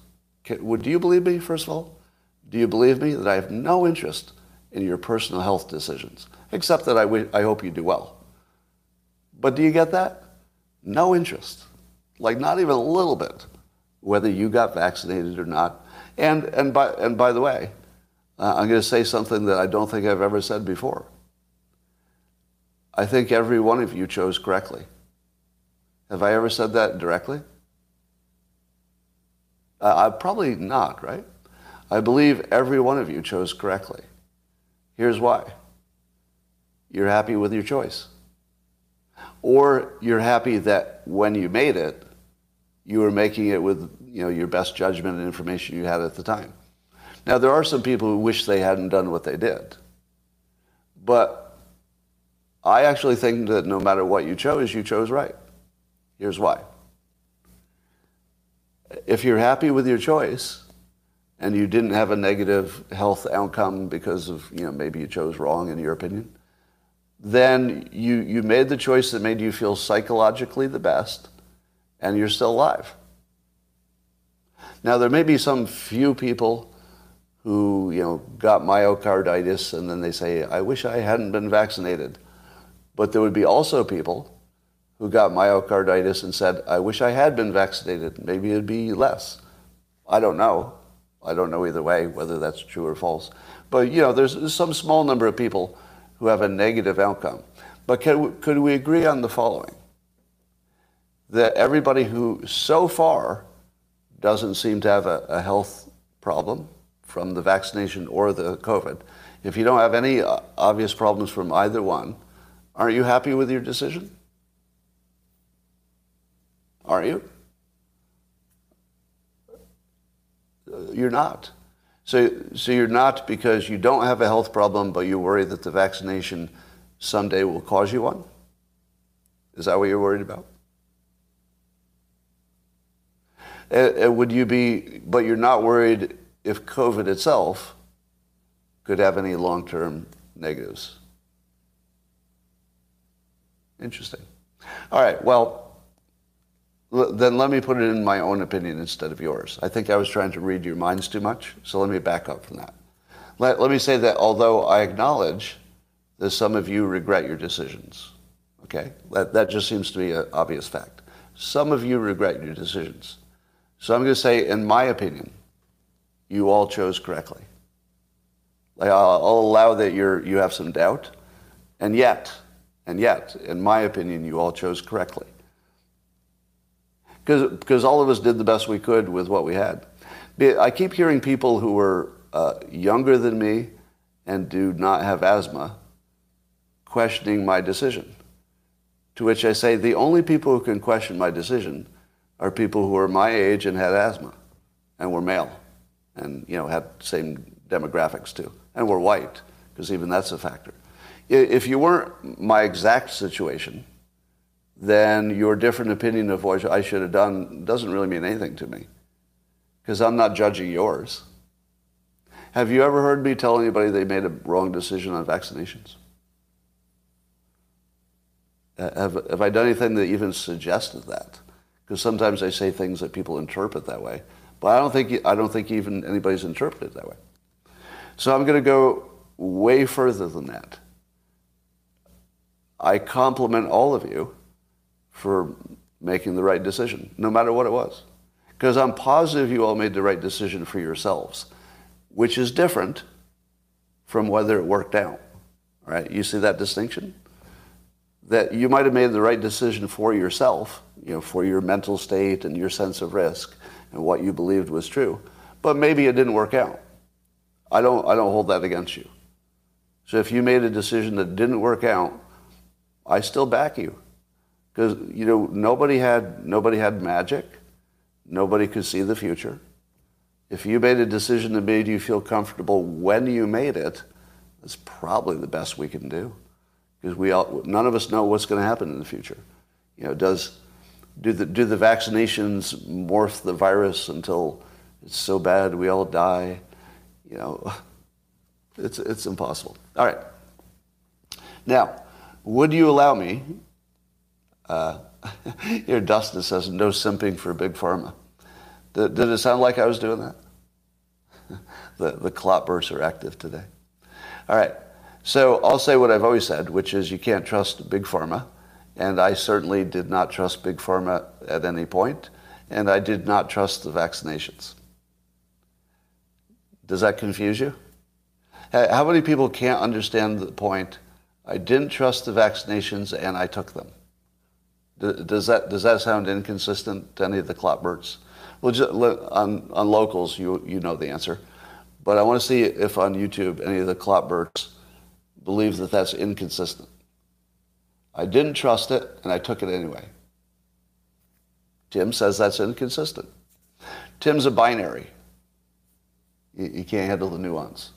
Would do you believe me, first of all? Do you believe me that I have no interest in your personal health decisions, except that I, w- I hope you do well? But do you get that? No interest. Like not even a little bit, whether you got vaccinated or not. And, and, by, and by the way, uh, I'm going to say something that I don't think I've ever said before. I think every one of you chose correctly. Have I ever said that directly? Uh, probably not, right? I believe every one of you chose correctly. Here's why. You're happy with your choice. Or you're happy that when you made it, you were making it with you know, your best judgment and information you had at the time. Now, there are some people who wish they hadn't done what they did. But I actually think that no matter what you chose, you chose right. Here's why. If you're happy with your choice and you didn't have a negative health outcome because of, you know, maybe you chose wrong in your opinion, then you, you made the choice that made you feel psychologically the best and you're still alive. Now, there may be some few people who, you know, got myocarditis and then they say, I wish I hadn't been vaccinated. But there would be also people who got myocarditis and said, I wish I had been vaccinated. Maybe it'd be less. I don't know. I don't know either way whether that's true or false. But, you know, there's some small number of people who have a negative outcome. But we, could we agree on the following? That everybody who so far doesn't seem to have a, a health problem from the vaccination or the COVID, if you don't have any uh, obvious problems from either one, aren't you happy with your decision? Are you? You're not. So, so you're not because you don't have a health problem, but you worry that the vaccination someday will cause you one? Is that what you're worried about? Uh, uh, would you be, but you're not worried if COVID itself could have any long term negatives? Interesting. All right, well, then let me put it in my own opinion instead of yours. I think I was trying to read your minds too much, so let me back up from that. Let, let me say that although I acknowledge that some of you regret your decisions, okay? That, that just seems to be an obvious fact. Some of you regret your decisions. So I'm going to say, in my opinion, you all chose correctly. I'll, I'll allow that you're, you have some doubt, and yet, and yet, in my opinion, you all chose correctly because all of us did the best we could with what we had. I keep hearing people who are uh, younger than me and do not have asthma questioning my decision. To which I say the only people who can question my decision are people who are my age and had asthma and were male and you know had same demographics too and were white because even that's a factor. If you weren't my exact situation, then your different opinion of what I should have done doesn't really mean anything to me because I'm not judging yours. Have you ever heard me tell anybody they made a wrong decision on vaccinations? Uh, have, have I done anything that even suggested that? Because sometimes I say things that people interpret that way, but I don't think I don't think even anybody's interpreted that way. So I'm going to go way further than that. I compliment all of you for making the right decision, no matter what it was. Because I'm positive you all made the right decision for yourselves, which is different from whether it worked out. Right? You see that distinction? That you might have made the right decision for yourself, you know, for your mental state and your sense of risk and what you believed was true, but maybe it didn't work out. I don't, I don't hold that against you. So if you made a decision that didn't work out, I still back you because you know nobody had nobody had magic nobody could see the future if you made a decision that made you feel comfortable when you made it that's probably the best we can do because we all none of us know what's going to happen in the future you know does do the, do the vaccinations morph the virus until it's so bad we all die? You know, it's, it's impossible. All right. Now, would you allow me? Uh, here, Dustin says, no simping for Big Pharma. Did, did it sound like I was doing that? the, the clotbursts are active today. All right. So I'll say what I've always said, which is you can't trust Big Pharma. And I certainly did not trust Big Pharma at any point, and I did not trust the vaccinations. Does that confuse you? How many people can't understand the point? I didn't trust the vaccinations and I took them. Does that, does that sound inconsistent to any of the clotbursts? Well, just, on, on locals, you, you know the answer. But I want to see if on YouTube any of the clotbursts believe that that's inconsistent. I didn't trust it, and I took it anyway. Tim says that's inconsistent. Tim's a binary. You, can't handle the nuance.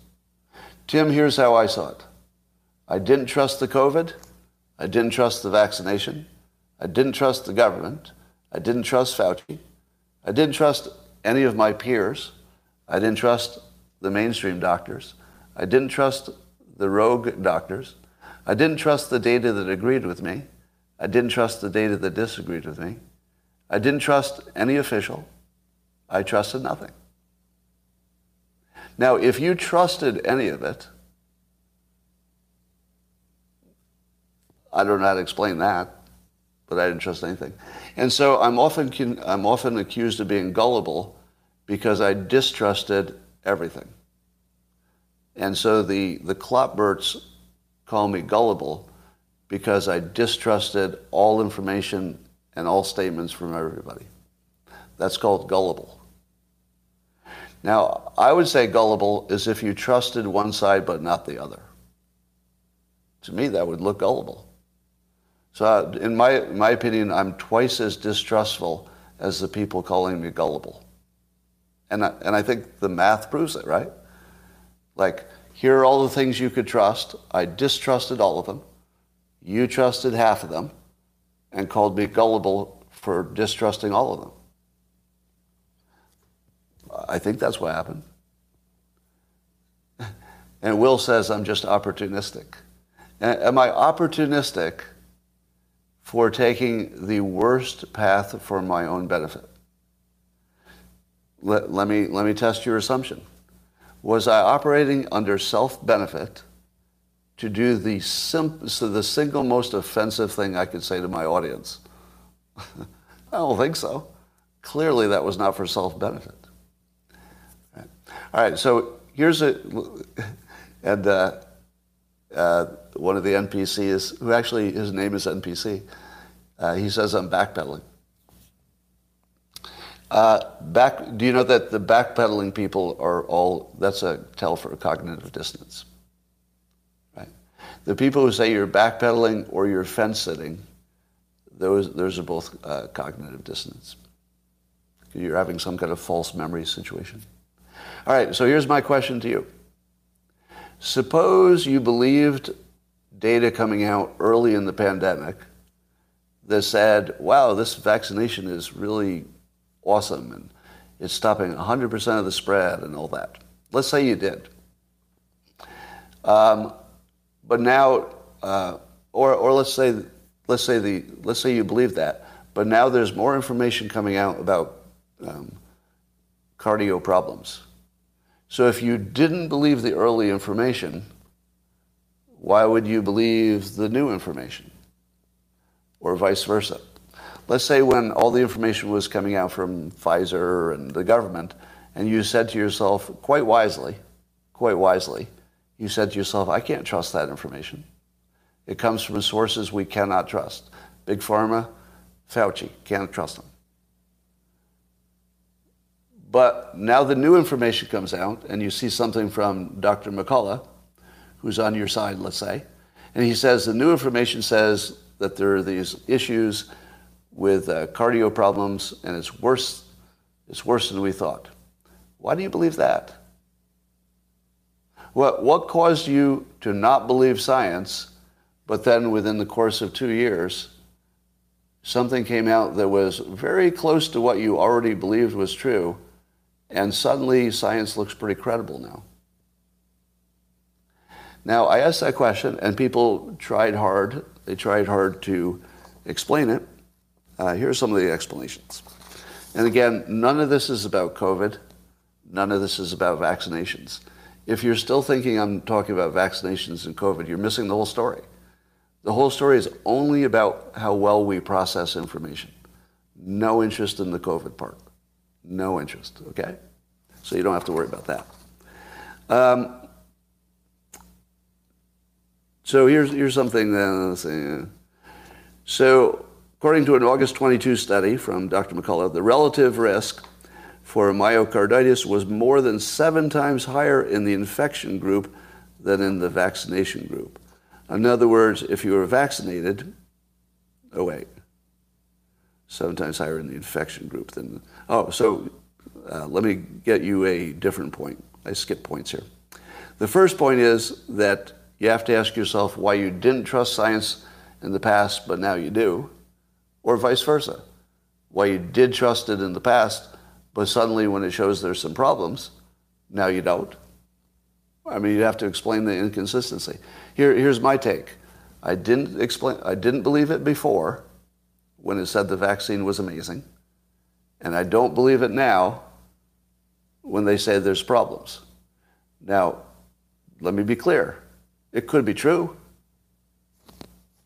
Tim, here's how I saw it. I didn't trust the COVID. I didn't trust the vaccination. I didn't trust the government. I didn't trust Fauci. I didn't trust any of my peers. I didn't trust the mainstream doctors. I didn't trust the rogue doctors. I didn't trust the data that agreed with me. I didn't trust the data that disagreed with me. I didn't trust any official. I trusted nothing. Now, if you trusted any of it, I don't know how to explain that, but I didn't trust anything. And so I'm often, I'm often accused of being gullible because I distrusted everything. And so the, the Clotbursts call me gullible because I distrusted all information and all statements from everybody. That's called gullible. Now, I would say gullible is if you trusted one side but not the other. To me, that would look gullible. So, in my, my opinion, I'm twice as distrustful as the people calling me gullible. And I, and I think the math proves it, right? Like, here are all the things you could trust. I distrusted all of them. You trusted half of them and called me gullible for distrusting all of them. I think that's what happened. And Will says I'm just opportunistic. Am I opportunistic for taking the worst path for my own benefit? Let, let, me, let me test your assumption. Was I operating under self-benefit to do the, sim- so the single most offensive thing I could say to my audience? I don't think so. Clearly, that was not for self-benefit. All right, so here's a, and uh, uh, one of the NPCs, who actually his name is NPC, uh, he says I'm backpedaling. Uh, back, do you know that the backpedaling people are all, that's a tell for cognitive dissonance. Right? The people who say you're backpedaling or you're fence sitting, those, those are both uh, cognitive dissonance. You're having some kind of false memory situation. All right, so here's my question to you. Suppose you believed data coming out early in the pandemic that said, wow, this vaccination is really awesome and it's stopping 100% of the spread and all that. Let's say you did. Um, but now, uh, or, or let's say, let's say the, let's say you believe that, but now there's more information coming out about um, cardio problems. So if you didn't believe the early information, why would you believe the new information? Or vice versa let's say when all the information was coming out from Pfizer and the government, and you said to yourself, quite wisely, quite wisely, you said to yourself, I can't trust that information. It comes from sources we cannot trust. Big Pharma, Fauci, can't trust them. But now the new information comes out, and you see something from Dr. McCullough, who's on your side, let's say, and he says the new information says that there are these issues with uh, cardio problems, and it's worse, it's worse than we thought. Why do you believe that? What, what caused you to not believe science, but then within the course of two years, something came out that was very close to what you already believed was true, and suddenly science looks pretty credible now. Now, I asked that question, and people tried hard. They tried hard to explain it. Uh, here are some of the explanations. And again, none of this is about COVID. None of this is about vaccinations. If you're still thinking I'm talking about vaccinations and COVID, you're missing the whole story. The whole story is only about how well we process information. No interest in the COVID part. No interest, okay? So you don't have to worry about that. Um, so here's, here's something that, so according to an August 22 study from Dr. McCullough, the relative risk for myocarditis was more than seven times higher in the infection group than in the vaccination group. In other words, if you were vaccinated, oh wait, seven times higher in the infection group than, oh, so uh, let me get you a different point. I skip points here. The first point is that you have to ask yourself why you didn't trust science in the past, but now you do, or vice versa. Why you did trust it in the past, but suddenly when it shows there's some problems, now you don't. I mean, you have to explain the inconsistency. Here, here's my take. I didn't explain. I didn't believe it before, when it said the vaccine was amazing, and I don't believe it now, when they say there's problems. Now, let me be clear. It could be true.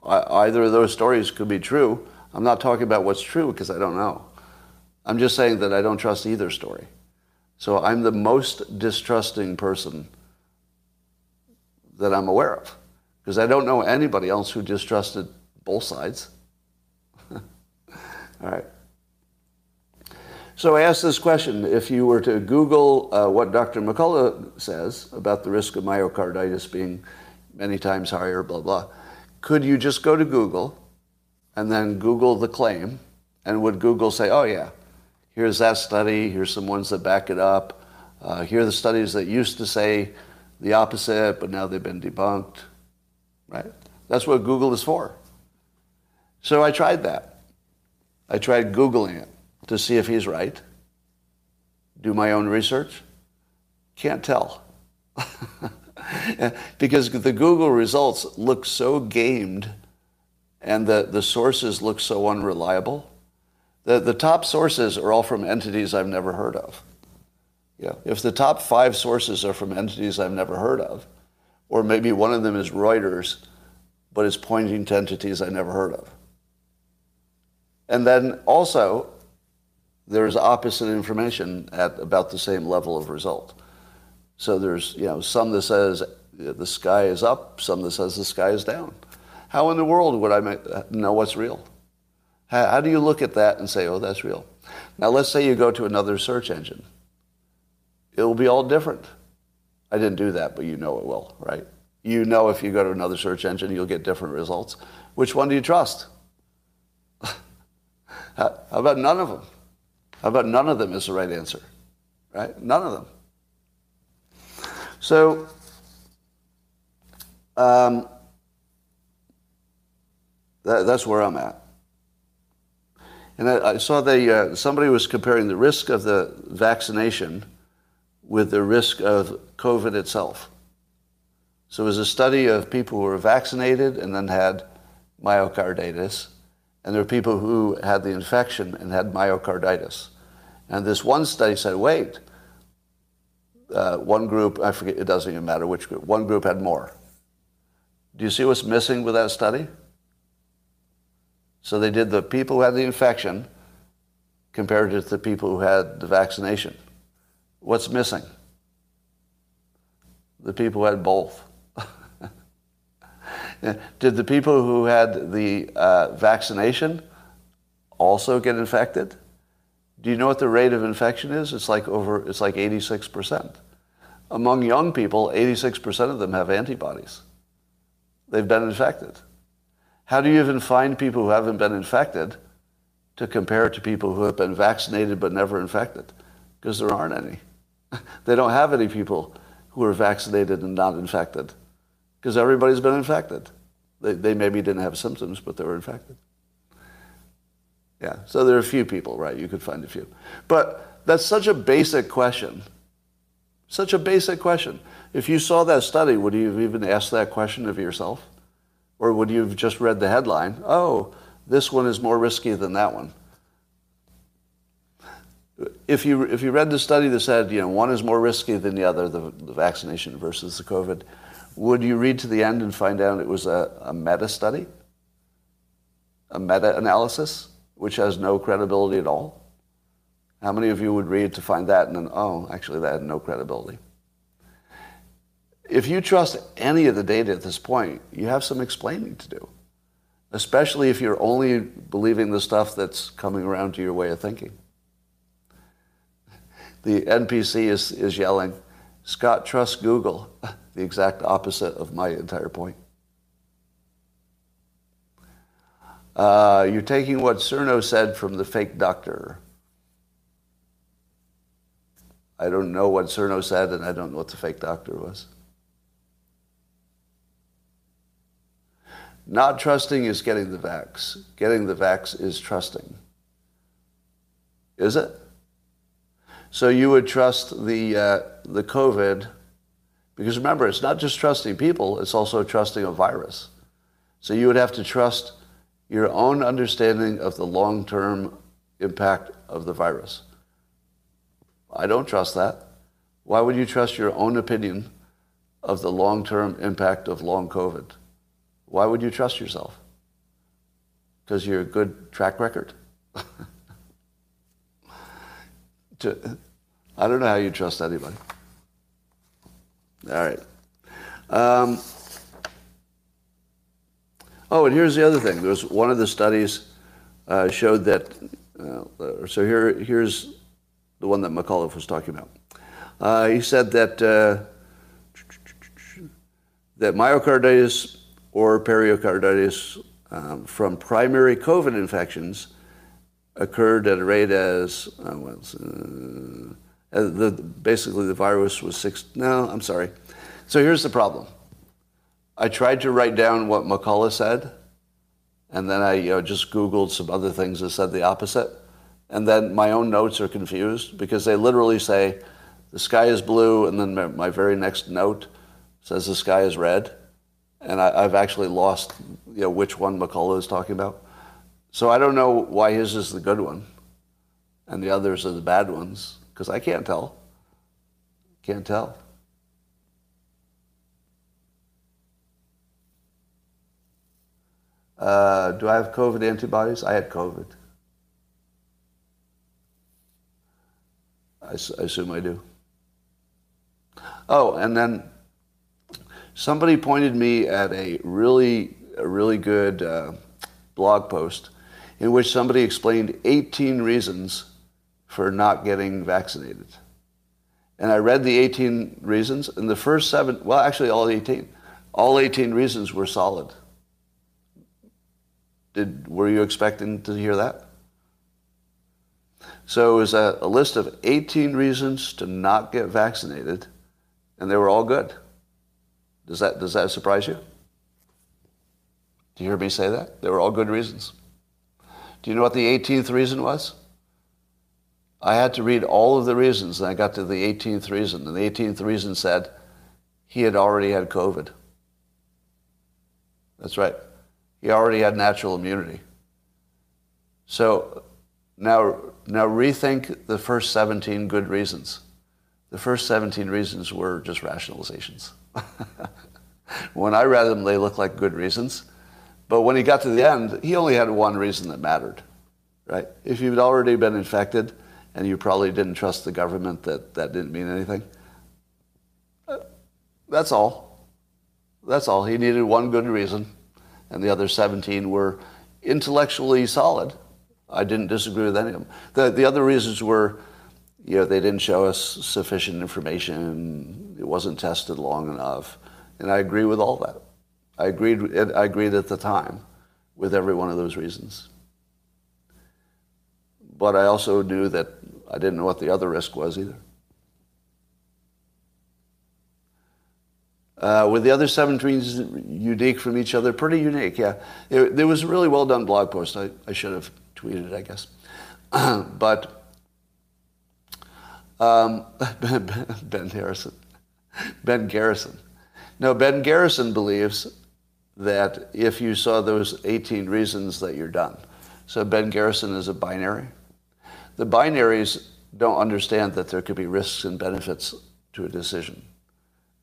Either of those stories could be true. I'm not talking about what's true because I don't know. I'm just saying that I don't trust either story. So I'm the most distrusting person that I'm aware of because I don't know anybody else who distrusted both sides. All right. So I asked this question. If you were to Google uh, what Dr. McCullough says about the risk of myocarditis being many times higher, blah, blah. Could you just go to Google and then Google the claim? And would Google say, oh, yeah, here's that study, here's some ones that back it up, uh, here are the studies that used to say the opposite, but now they've been debunked, right? That's what Google is for. So I tried that. I tried Googling it to see if he's right, do my own research. Can't tell. because the Google results look so gamed and the, the sources look so unreliable. The, the top sources are all from entities I've never heard of. Yeah. If the top five sources are from entities I've never heard of, or maybe one of them is Reuters, but it's pointing to entities I never heard of. And then also, there's opposite information at about the same level of result. So there's, you know, some that says the sky is up, some that says the sky is down. How in the world would I know what's real? How, how do you look at that and say, oh, that's real? Now, let's say you go to another search engine. It will be all different. I didn't do that, but you know it will, right? You know if you go to another search engine, you'll get different results. Which one do you trust? how about none of them? How about none of them is the right answer? Right? None of them. So, um, that, that's where I'm at. And I, I saw the, uh, somebody was comparing the risk of the vaccination with the risk of COVID itself. So it was a study of people who were vaccinated and then had myocarditis, and there were people who had the infection and had myocarditis. And this one study said, wait, uh, one group, I forget, it doesn't even matter which group, one group had more. Do you see what's missing with that study? So they did the people who had the infection compared to the people who had the vaccination. What's missing? The people who had both. did the people who had the uh, vaccination also get infected? Do you know what the rate of infection is? It's like over, it's like 86%. Among young people, 86% of them have antibodies. They've been infected. How do you even find people who haven't been infected to compare to people who have been vaccinated but never infected? Because there aren't any. they don't have any people who are vaccinated and not infected because everybody's been infected. They, they maybe didn't have symptoms, but they were infected. Yeah, so there are a few people, right? You could find a few. But that's such a basic question. Such a basic question. If you saw that study, would you have even asked that question of yourself? Or would you have just read the headline, oh, this one is more risky than that one? If you, if you read the study that said, you know, one is more risky than the other, the, the vaccination versus the COVID, would you read to the end and find out it was a, a meta study? A meta analysis, which has no credibility at all? How many of you would read to find that and then, oh, actually, that had no credibility? If you trust any of the data at this point, you have some explaining to do, especially if you're only believing the stuff that's coming around to your way of thinking. The NPC is, is yelling, Scott, trust Google, the exact opposite of my entire point. Uh, you're taking what Cerno said from the fake doctor. I don't know what Cerno said, and I don't know what the fake doctor was. Not trusting is getting the vax. Getting the vax is trusting. Is it? So you would trust the, uh, the COVID, because remember, it's not just trusting people, it's also trusting a virus. So you would have to trust your own understanding of the long term impact of the virus. I don't trust that. Why would you trust your own opinion of the long term impact of long COVID? Why would you trust yourself? Because you're a good track record? to, I don't know how you trust anybody. All right. Um, oh, and here's the other thing. There was one of the studies uh, showed that. Uh, so here, here's the one that McCullough was talking about. Uh, he said that uh, that myocarditis or pericarditis um, from primary COVID infections occurred at a rate as uh, well, uh, the, basically the virus was six. No, I'm sorry. So here's the problem. I tried to write down what McCullough said, and then I you know, just Googled some other things that said the opposite. And then my own notes are confused because they literally say the sky is blue, and then my very next note says the sky is red. And I, have actually lost you know, which one McCullough is talking about. So I don't know why his is the good one and the others are the bad ones because I can't tell. Can't tell. Uh, do I have COVID antibodies? I had COVID. I, I assume I do. Oh, and then somebody pointed me at a really, a really good uh, blog post in which somebody explained 18 reasons for not getting vaccinated. And I read the 18 reasons, and the first seven, well, actually, all 18, all 18 reasons were solid. Did, were you expecting to hear that? So it was a, a list of 18 reasons to not get vaccinated, and they were all good. Does that, does that surprise you? Do you hear me say that? They were all good reasons. Do you know what the 18th reason was? I had to read all of the reasons, and I got to the 18th reason. And the 18th reason said he had already had COVID. That's right. He already had natural immunity. So now, now rethink the first 17 good reasons. The first 17 reasons were just rationalizations. when I read them, they looked like good reasons. But when he got to the end, he only had one reason that mattered, right? If you'd already been infected and you probably didn't trust the government, that that didn't mean anything. Uh, that's all. That's all. He needed one good reason, and the other 17 were intellectually solid. I didn't disagree with any of them. The, the other reasons were, you know, they didn't show us sufficient information. It wasn't tested long enough. And I agree with all that. I agreed, I agreed at the time with every one of those reasons. But I also knew that I didn't know what the other risk was either. Uh, with the other seven tweets unique from each other, pretty unique, yeah. It, there was a really well done blog post. I, I should have tweeted, I guess. but um, Ben Harrison, Ben Garrison. No, Ben Garrison believes that if you saw those 18 reasons that you're done. So Ben Garrison is a binary. The binaries don't understand that there could be risks and benefits to a decision.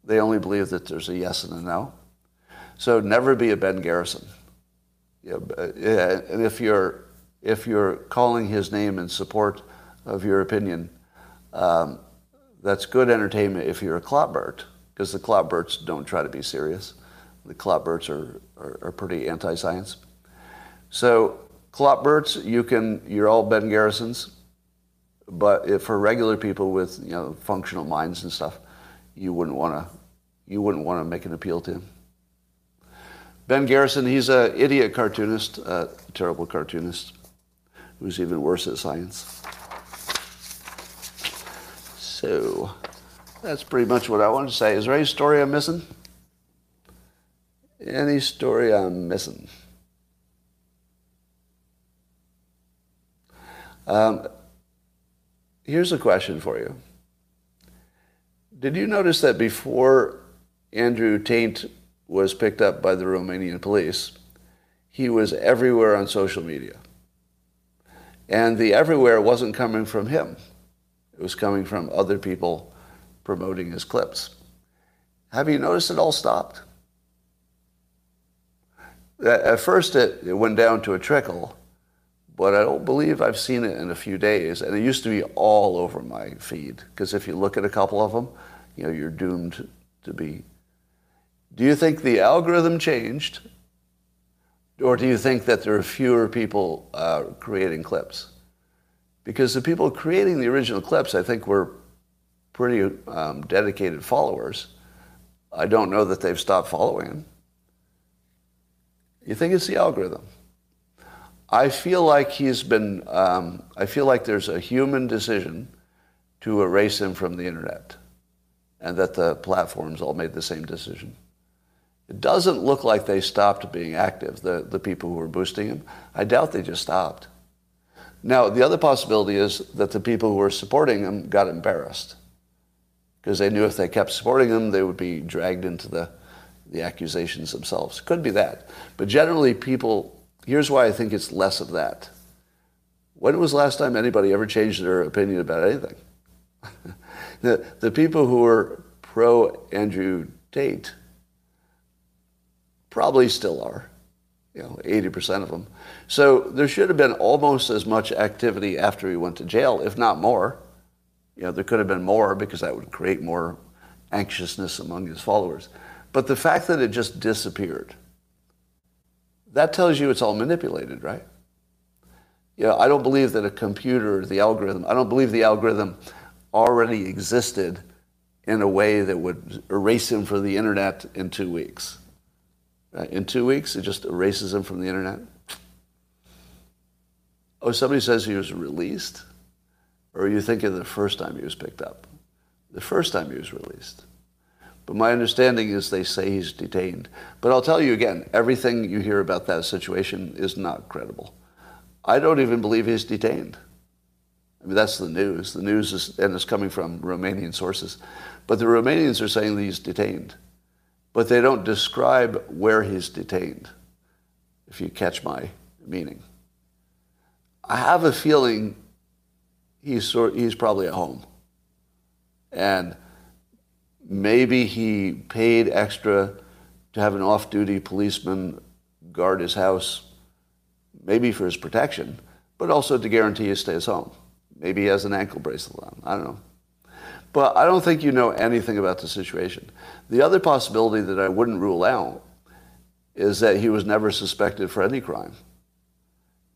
They only believe that there's a yes and a no. So never be a Ben Garrison. And if you're if you're calling his name in support of your opinion, um, that's good entertainment if you're a Clotbert, because the Clotberts don't try to be serious. The Clotberts are, are, are pretty anti-science. So Clotberts, you can, you're all Ben Garrisons, but for regular people with you know functional minds and stuff, you wouldn't want to, you wouldn't want to make an appeal to him. Ben Garrison, he's an idiot cartoonist, a terrible cartoonist, who's even worse at science. So that's pretty much what I wanted to say. Is there any story I'm missing? Any story I'm missing? Um, here's a question for you. Did you notice that before Andrew Tate was picked up by the Romanian police, he was everywhere on social media. And the everywhere wasn't coming from him. It was coming from other people promoting his clips. Have you noticed it all stopped? At first, it, it went down to a trickle, but I don't believe I've seen it in a few days. And it used to be all over my feed, because if you look at a couple of them, you know, you're doomed to be do you think the algorithm changed? Or do you think that there are fewer people uh, creating clips? Because the people creating the original clips, I think, were pretty um, dedicated followers. I don't know that they've stopped following him. You think it's the algorithm? I feel like he's been, um, I feel like there's a human decision to erase him from the internet and that the platforms all made the same decision. It doesn't look like they stopped being active, the, the people who were boosting him. I doubt they just stopped. Now, the other possibility is that the people who were supporting him got embarrassed because they knew if they kept supporting him, they would be dragged into the, the accusations themselves. Could be that. But generally, people, here's why I think it's less of that. When was the last time anybody ever changed their opinion about anything? the, the people who were pro Andrew Tate Probably still are, you know, 80% of them. So there should have been almost as much activity after he went to jail, if not more. You know, there could have been more because that would create more anxiousness among his followers. But the fact that it just disappeared, that tells you it's all manipulated, right? You know, I don't believe that a computer, the algorithm, I don't believe the algorithm already existed in a way that would erase him from the internet in two weeks. Uh, in two weeks, it just erases him from the internet. Oh, somebody says he was released? Or are you thinking the first time he was picked up? The first time he was released. But my understanding is they say he's detained. But I'll tell you again, everything you hear about that situation is not credible. I don't even believe he's detained. I mean, that's the news. The news is, and it's coming from Romanian sources. But the Romanians are saying he's detained but they don't describe where he's detained, if you catch my meaning. I have a feeling he's, he's probably at home. And maybe he paid extra to have an off duty policeman guard his house, maybe for his protection, but also to guarantee he stays home. Maybe he has an ankle bracelet on. I don't know. But I don't think you know anything about the situation. The other possibility that I wouldn't rule out is that he was never suspected for any crime.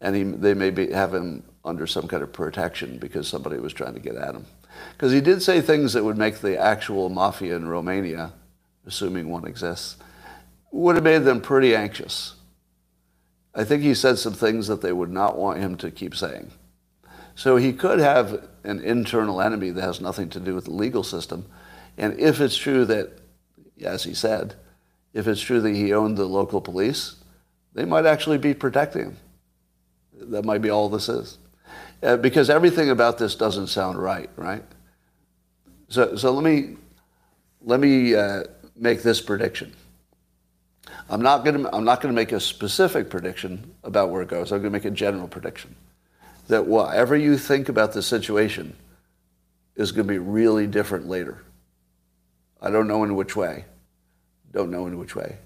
And he, they may be, have him under some kind of protection because somebody was trying to get at him. Because he did say things that would make the actual mafia in Romania, assuming one exists, would have made them pretty anxious. I think he said some things that they would not want him to keep saying. So he could have an internal enemy that has nothing to do with the legal system. And if it's true that, as he said, if it's true that he owned the local police, they might actually be protecting him. That might be all this is. Uh, because everything about this doesn't sound right, right? So, so let me, let me uh, make this prediction. I'm not going to I'm not going to make a specific prediction about where it goes. I'm going to make a general prediction that whatever you think about the situation is going to be really different later. I don't know in which way. Don't know in which way.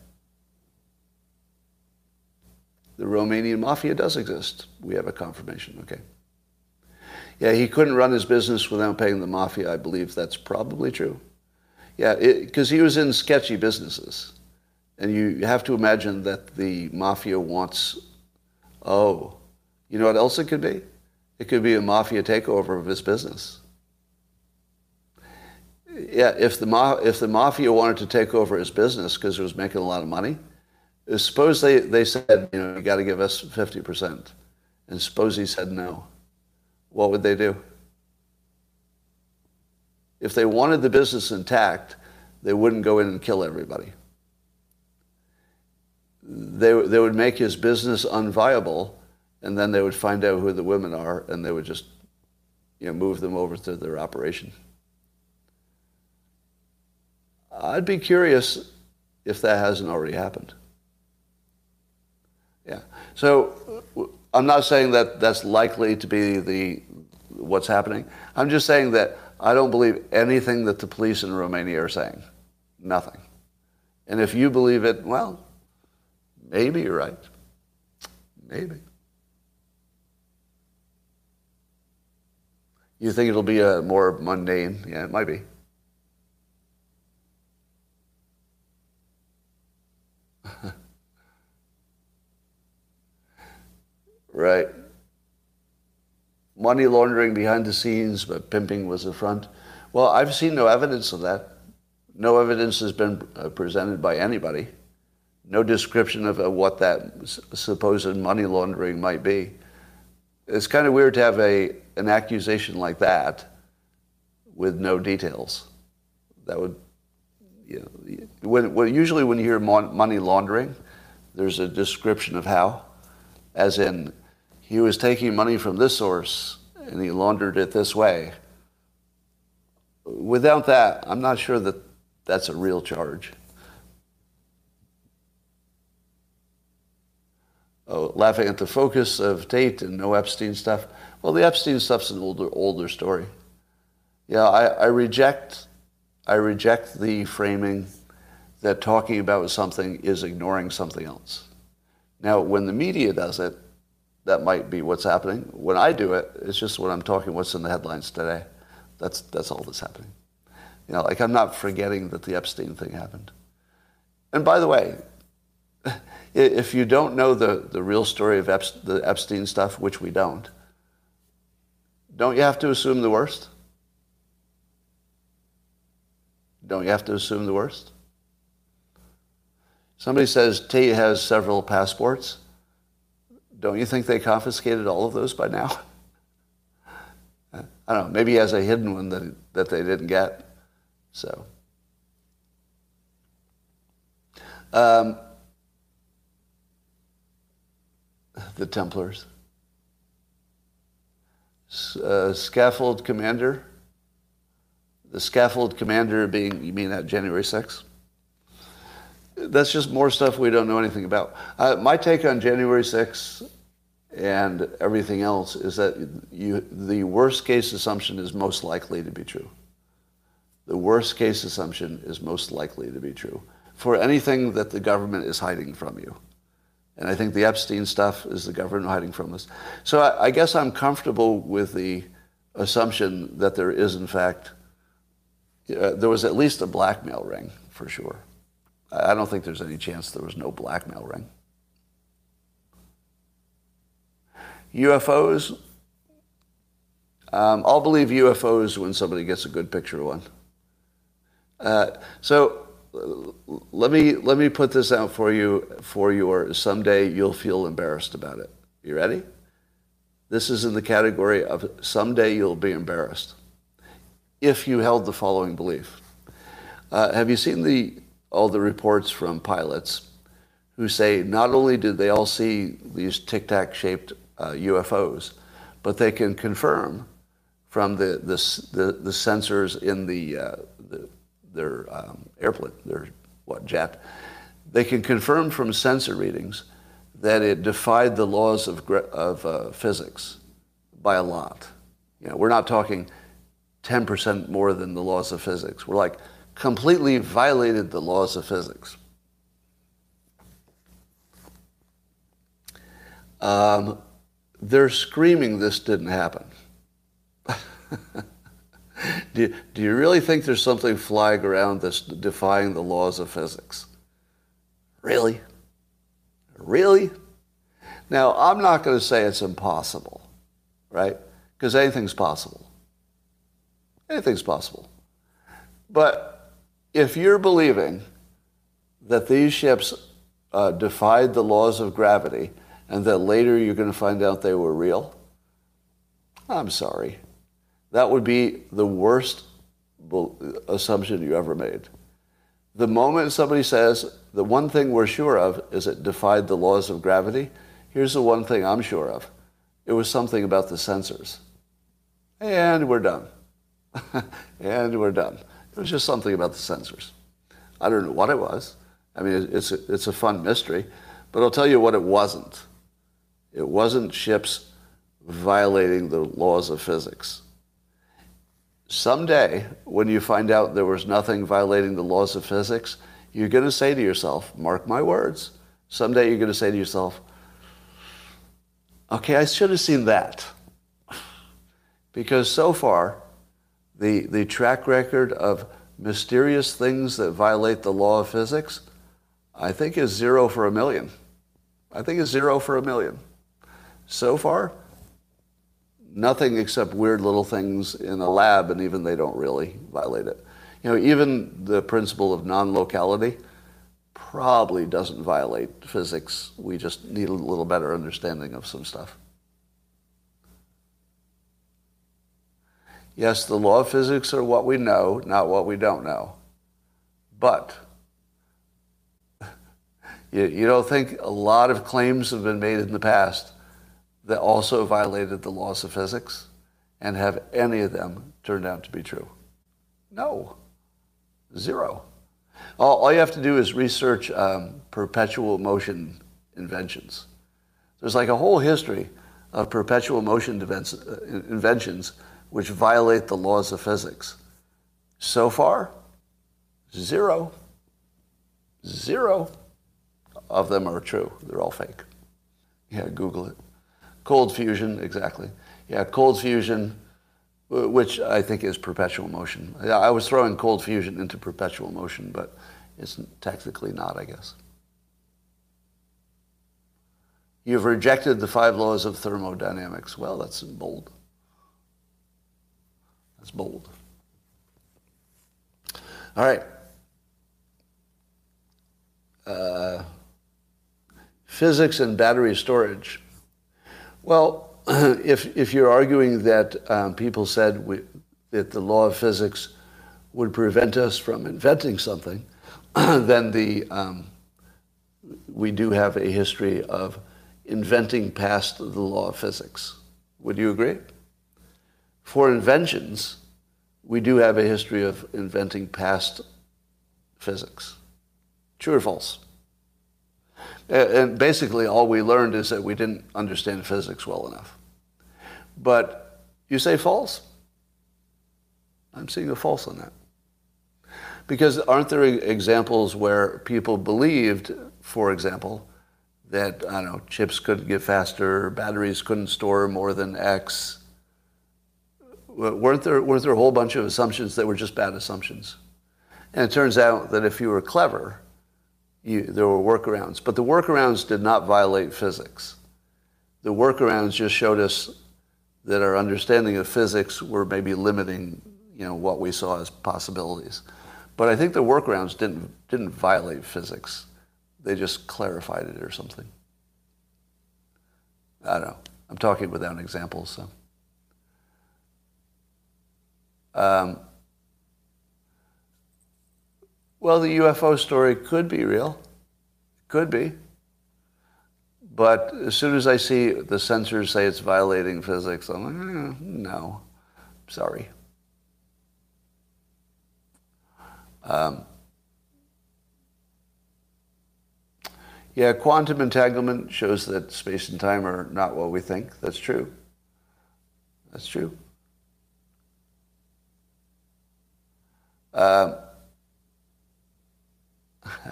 The Romanian mafia does exist. We have a confirmation. Okay. Yeah, he couldn't run his business without paying the mafia. I believe that's probably true. Yeah, because he was in sketchy businesses. And you have to imagine that the mafia wants, oh, you know what else it could be? It could be a mafia takeover of his business. Yeah, if the, ma- if the mafia wanted to take over his business because it was making a lot of money, uh, suppose they, they said, you know, you got to give us 50%. And suppose he said no. What would they do? If they wanted the business intact, they wouldn't go in and kill everybody they, they would make his business unviable, and then they would find out who the women are, and they would just you know, move them over to their operation. I'd be curious if that hasn't already happened. Yeah. So I'm not saying that that's likely to be the what's happening. I'm just saying that I don't believe anything that the police in Romania are saying. Nothing. And if you believe it, well, Maybe you're right. Maybe. You think it'll be a more mundane? Yeah, it might be. right. Money laundering behind the scenes, but pimping was the front. Well, I've seen no evidence of that. No evidence has been uh, presented by anybody no description of, what that supposed money laundering might be. It's kind of weird to have a, an accusation like that with no details. That would, you know, when, when, usually when you hear money laundering, there's a description of how, as in, he was taking money from this source and he laundered it this way. Without that, I'm not sure that that's a real charge. oh, laughing at the focus of Tate and no Epstein stuff. Well, the Epstein stuff's an older, older story. Yeah, I, I reject, I reject the framing that talking about something is ignoring something else. Now, when the media does it, that might be what's happening. When I do it, it's just when I'm talking what's in the headlines today. That's, that's all that's happening. You know, like I'm not forgetting that the Epstein thing happened. And by the way, if you don't know the, the real story of Epstein, the Epstein stuff, which we don't, don't you have to assume the worst? Don't you have to assume the worst? Somebody says Tate has several passports. Don't you think they confiscated all of those by now? I don't know. Maybe he has a hidden one that, that they didn't get. So. Um, the Templars. Uh, scaffold commander. The scaffold commander being, you mean that January 6th? That's just more stuff we don't know anything about. Uh, my take on January 6th and everything else is that you, the worst case assumption is most likely to be true. The worst case assumption is most likely to be true for anything that the government is hiding from you. And I think the Epstein stuff is the government hiding from us. So I, I, guess I'm comfortable with the assumption that there is, in fact, uh, there was at least a blackmail ring, for sure. I, I don't think there's any chance there was no blackmail ring. UFOs, um, I'll believe UFOs when somebody gets a good picture of one. Uh, so let me let me put this out for you for your someday you'll feel embarrassed about it. You ready? This is in the category of someday you'll be embarrassed if you held the following belief. Uh, have you seen the all the reports from pilots who say not only did they all see these tic tac shaped uh, UFOs, but they can confirm from the, the, the, the sensors in the, uh, the their um, airplane, their what jet, they can confirm from sensor readings that it defied the laws of, of uh, physics by a lot. You know, we're not talking 10% more than the laws of physics. We're like completely violated the laws of physics. Um, they're screaming this didn't happen. do, you, do you really think there's something flying around that's defying the laws of physics? Really? Really? Now, I'm not going to say it's impossible, right? Because anything's possible. Anything's possible. But if you're believing that these ships uh, defied the laws of gravity and that later you're going to find out they were real, I'm sorry. That would be the worst assumption you ever made. The moment somebody says, the one thing we're sure of is it defied the laws of gravity, here's the one thing I'm sure of. It was something about the sensors. And we're done. and we're done. It was just something about the sensors. I don't know what it was. I mean, it's a, it's a fun mystery, but I'll tell you what it wasn't. It wasn't ships violating the laws of physics. Someday, when you find out there was nothing violating the laws of physics, you're going to say to yourself, mark my words, someday you're going to say to yourself, okay, I should have seen that. Because so far, the, the track record of mysterious things that violate the law of physics, I think is zero for a million. I think it's zero for a million. So far, nothing except weird little things in a lab, and even they don't really violate it. You know, even the principle of non-locality probably doesn't violate physics. We just need a little better understanding of some stuff. Yes, the law of physics are what we know, not what we don't know. But you, you don't think a lot of claims have been made in the past that also violated the laws of physics? And have any of them turned out to be true? No. Zero. All, all you have to do is research um, perpetual motion inventions. There's like a whole history of perpetual motion uh, inventions which violate the laws of physics. So far, zero. Zero of them are true. They're all fake. Yeah, Google it. Cold fusion, exactly. Yeah, cold fusion, which I think is perpetual motion. I was throwing cold fusion into perpetual motion, but it's technically not, I guess. You've rejected the five laws of thermodynamics. Well, that's bold. That's bold. All right. Uh, physics and battery storage. Well, if, if you're arguing that um, people said we, that the law of physics would prevent us from inventing something, then the, um, we do have a history of inventing past the law of physics. Would you agree? For inventions, we do have a history of inventing past physics. True or false? And basically, all we learned is that we didn't understand physics well enough. But you say false? I'm seeing a false on that. Because aren't there examples where people believed, for example, that, I don't know, chips couldn't get faster, batteries couldn't store more than X, weren't there, weren't there a whole bunch of assumptions that were just bad assumptions? And it turns out that if you were clever, you, there were workarounds. But the workarounds did not violate physics. The workarounds just showed us that our understanding of physics were maybe limiting you know, what we saw as possibilities. But I think the workarounds didn't, didn't violate physics. They just clarified it or something. I don't know. I'm talking without examples, so. Um, well, the UFO story could be real. Could be. But as soon as I see the sensors say it's violating physics, I'm like, eh, no, sorry. Um, yeah, quantum entanglement shows that space and time are not what we think. That's true. That's true. Uh,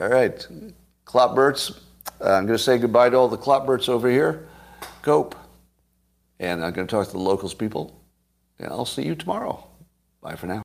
all right, Clotberts. Uh, I'm going to say goodbye to all the Clotberts over here. Cope. And I'm going to talk to the locals people. And I'll see you tomorrow. Bye for now.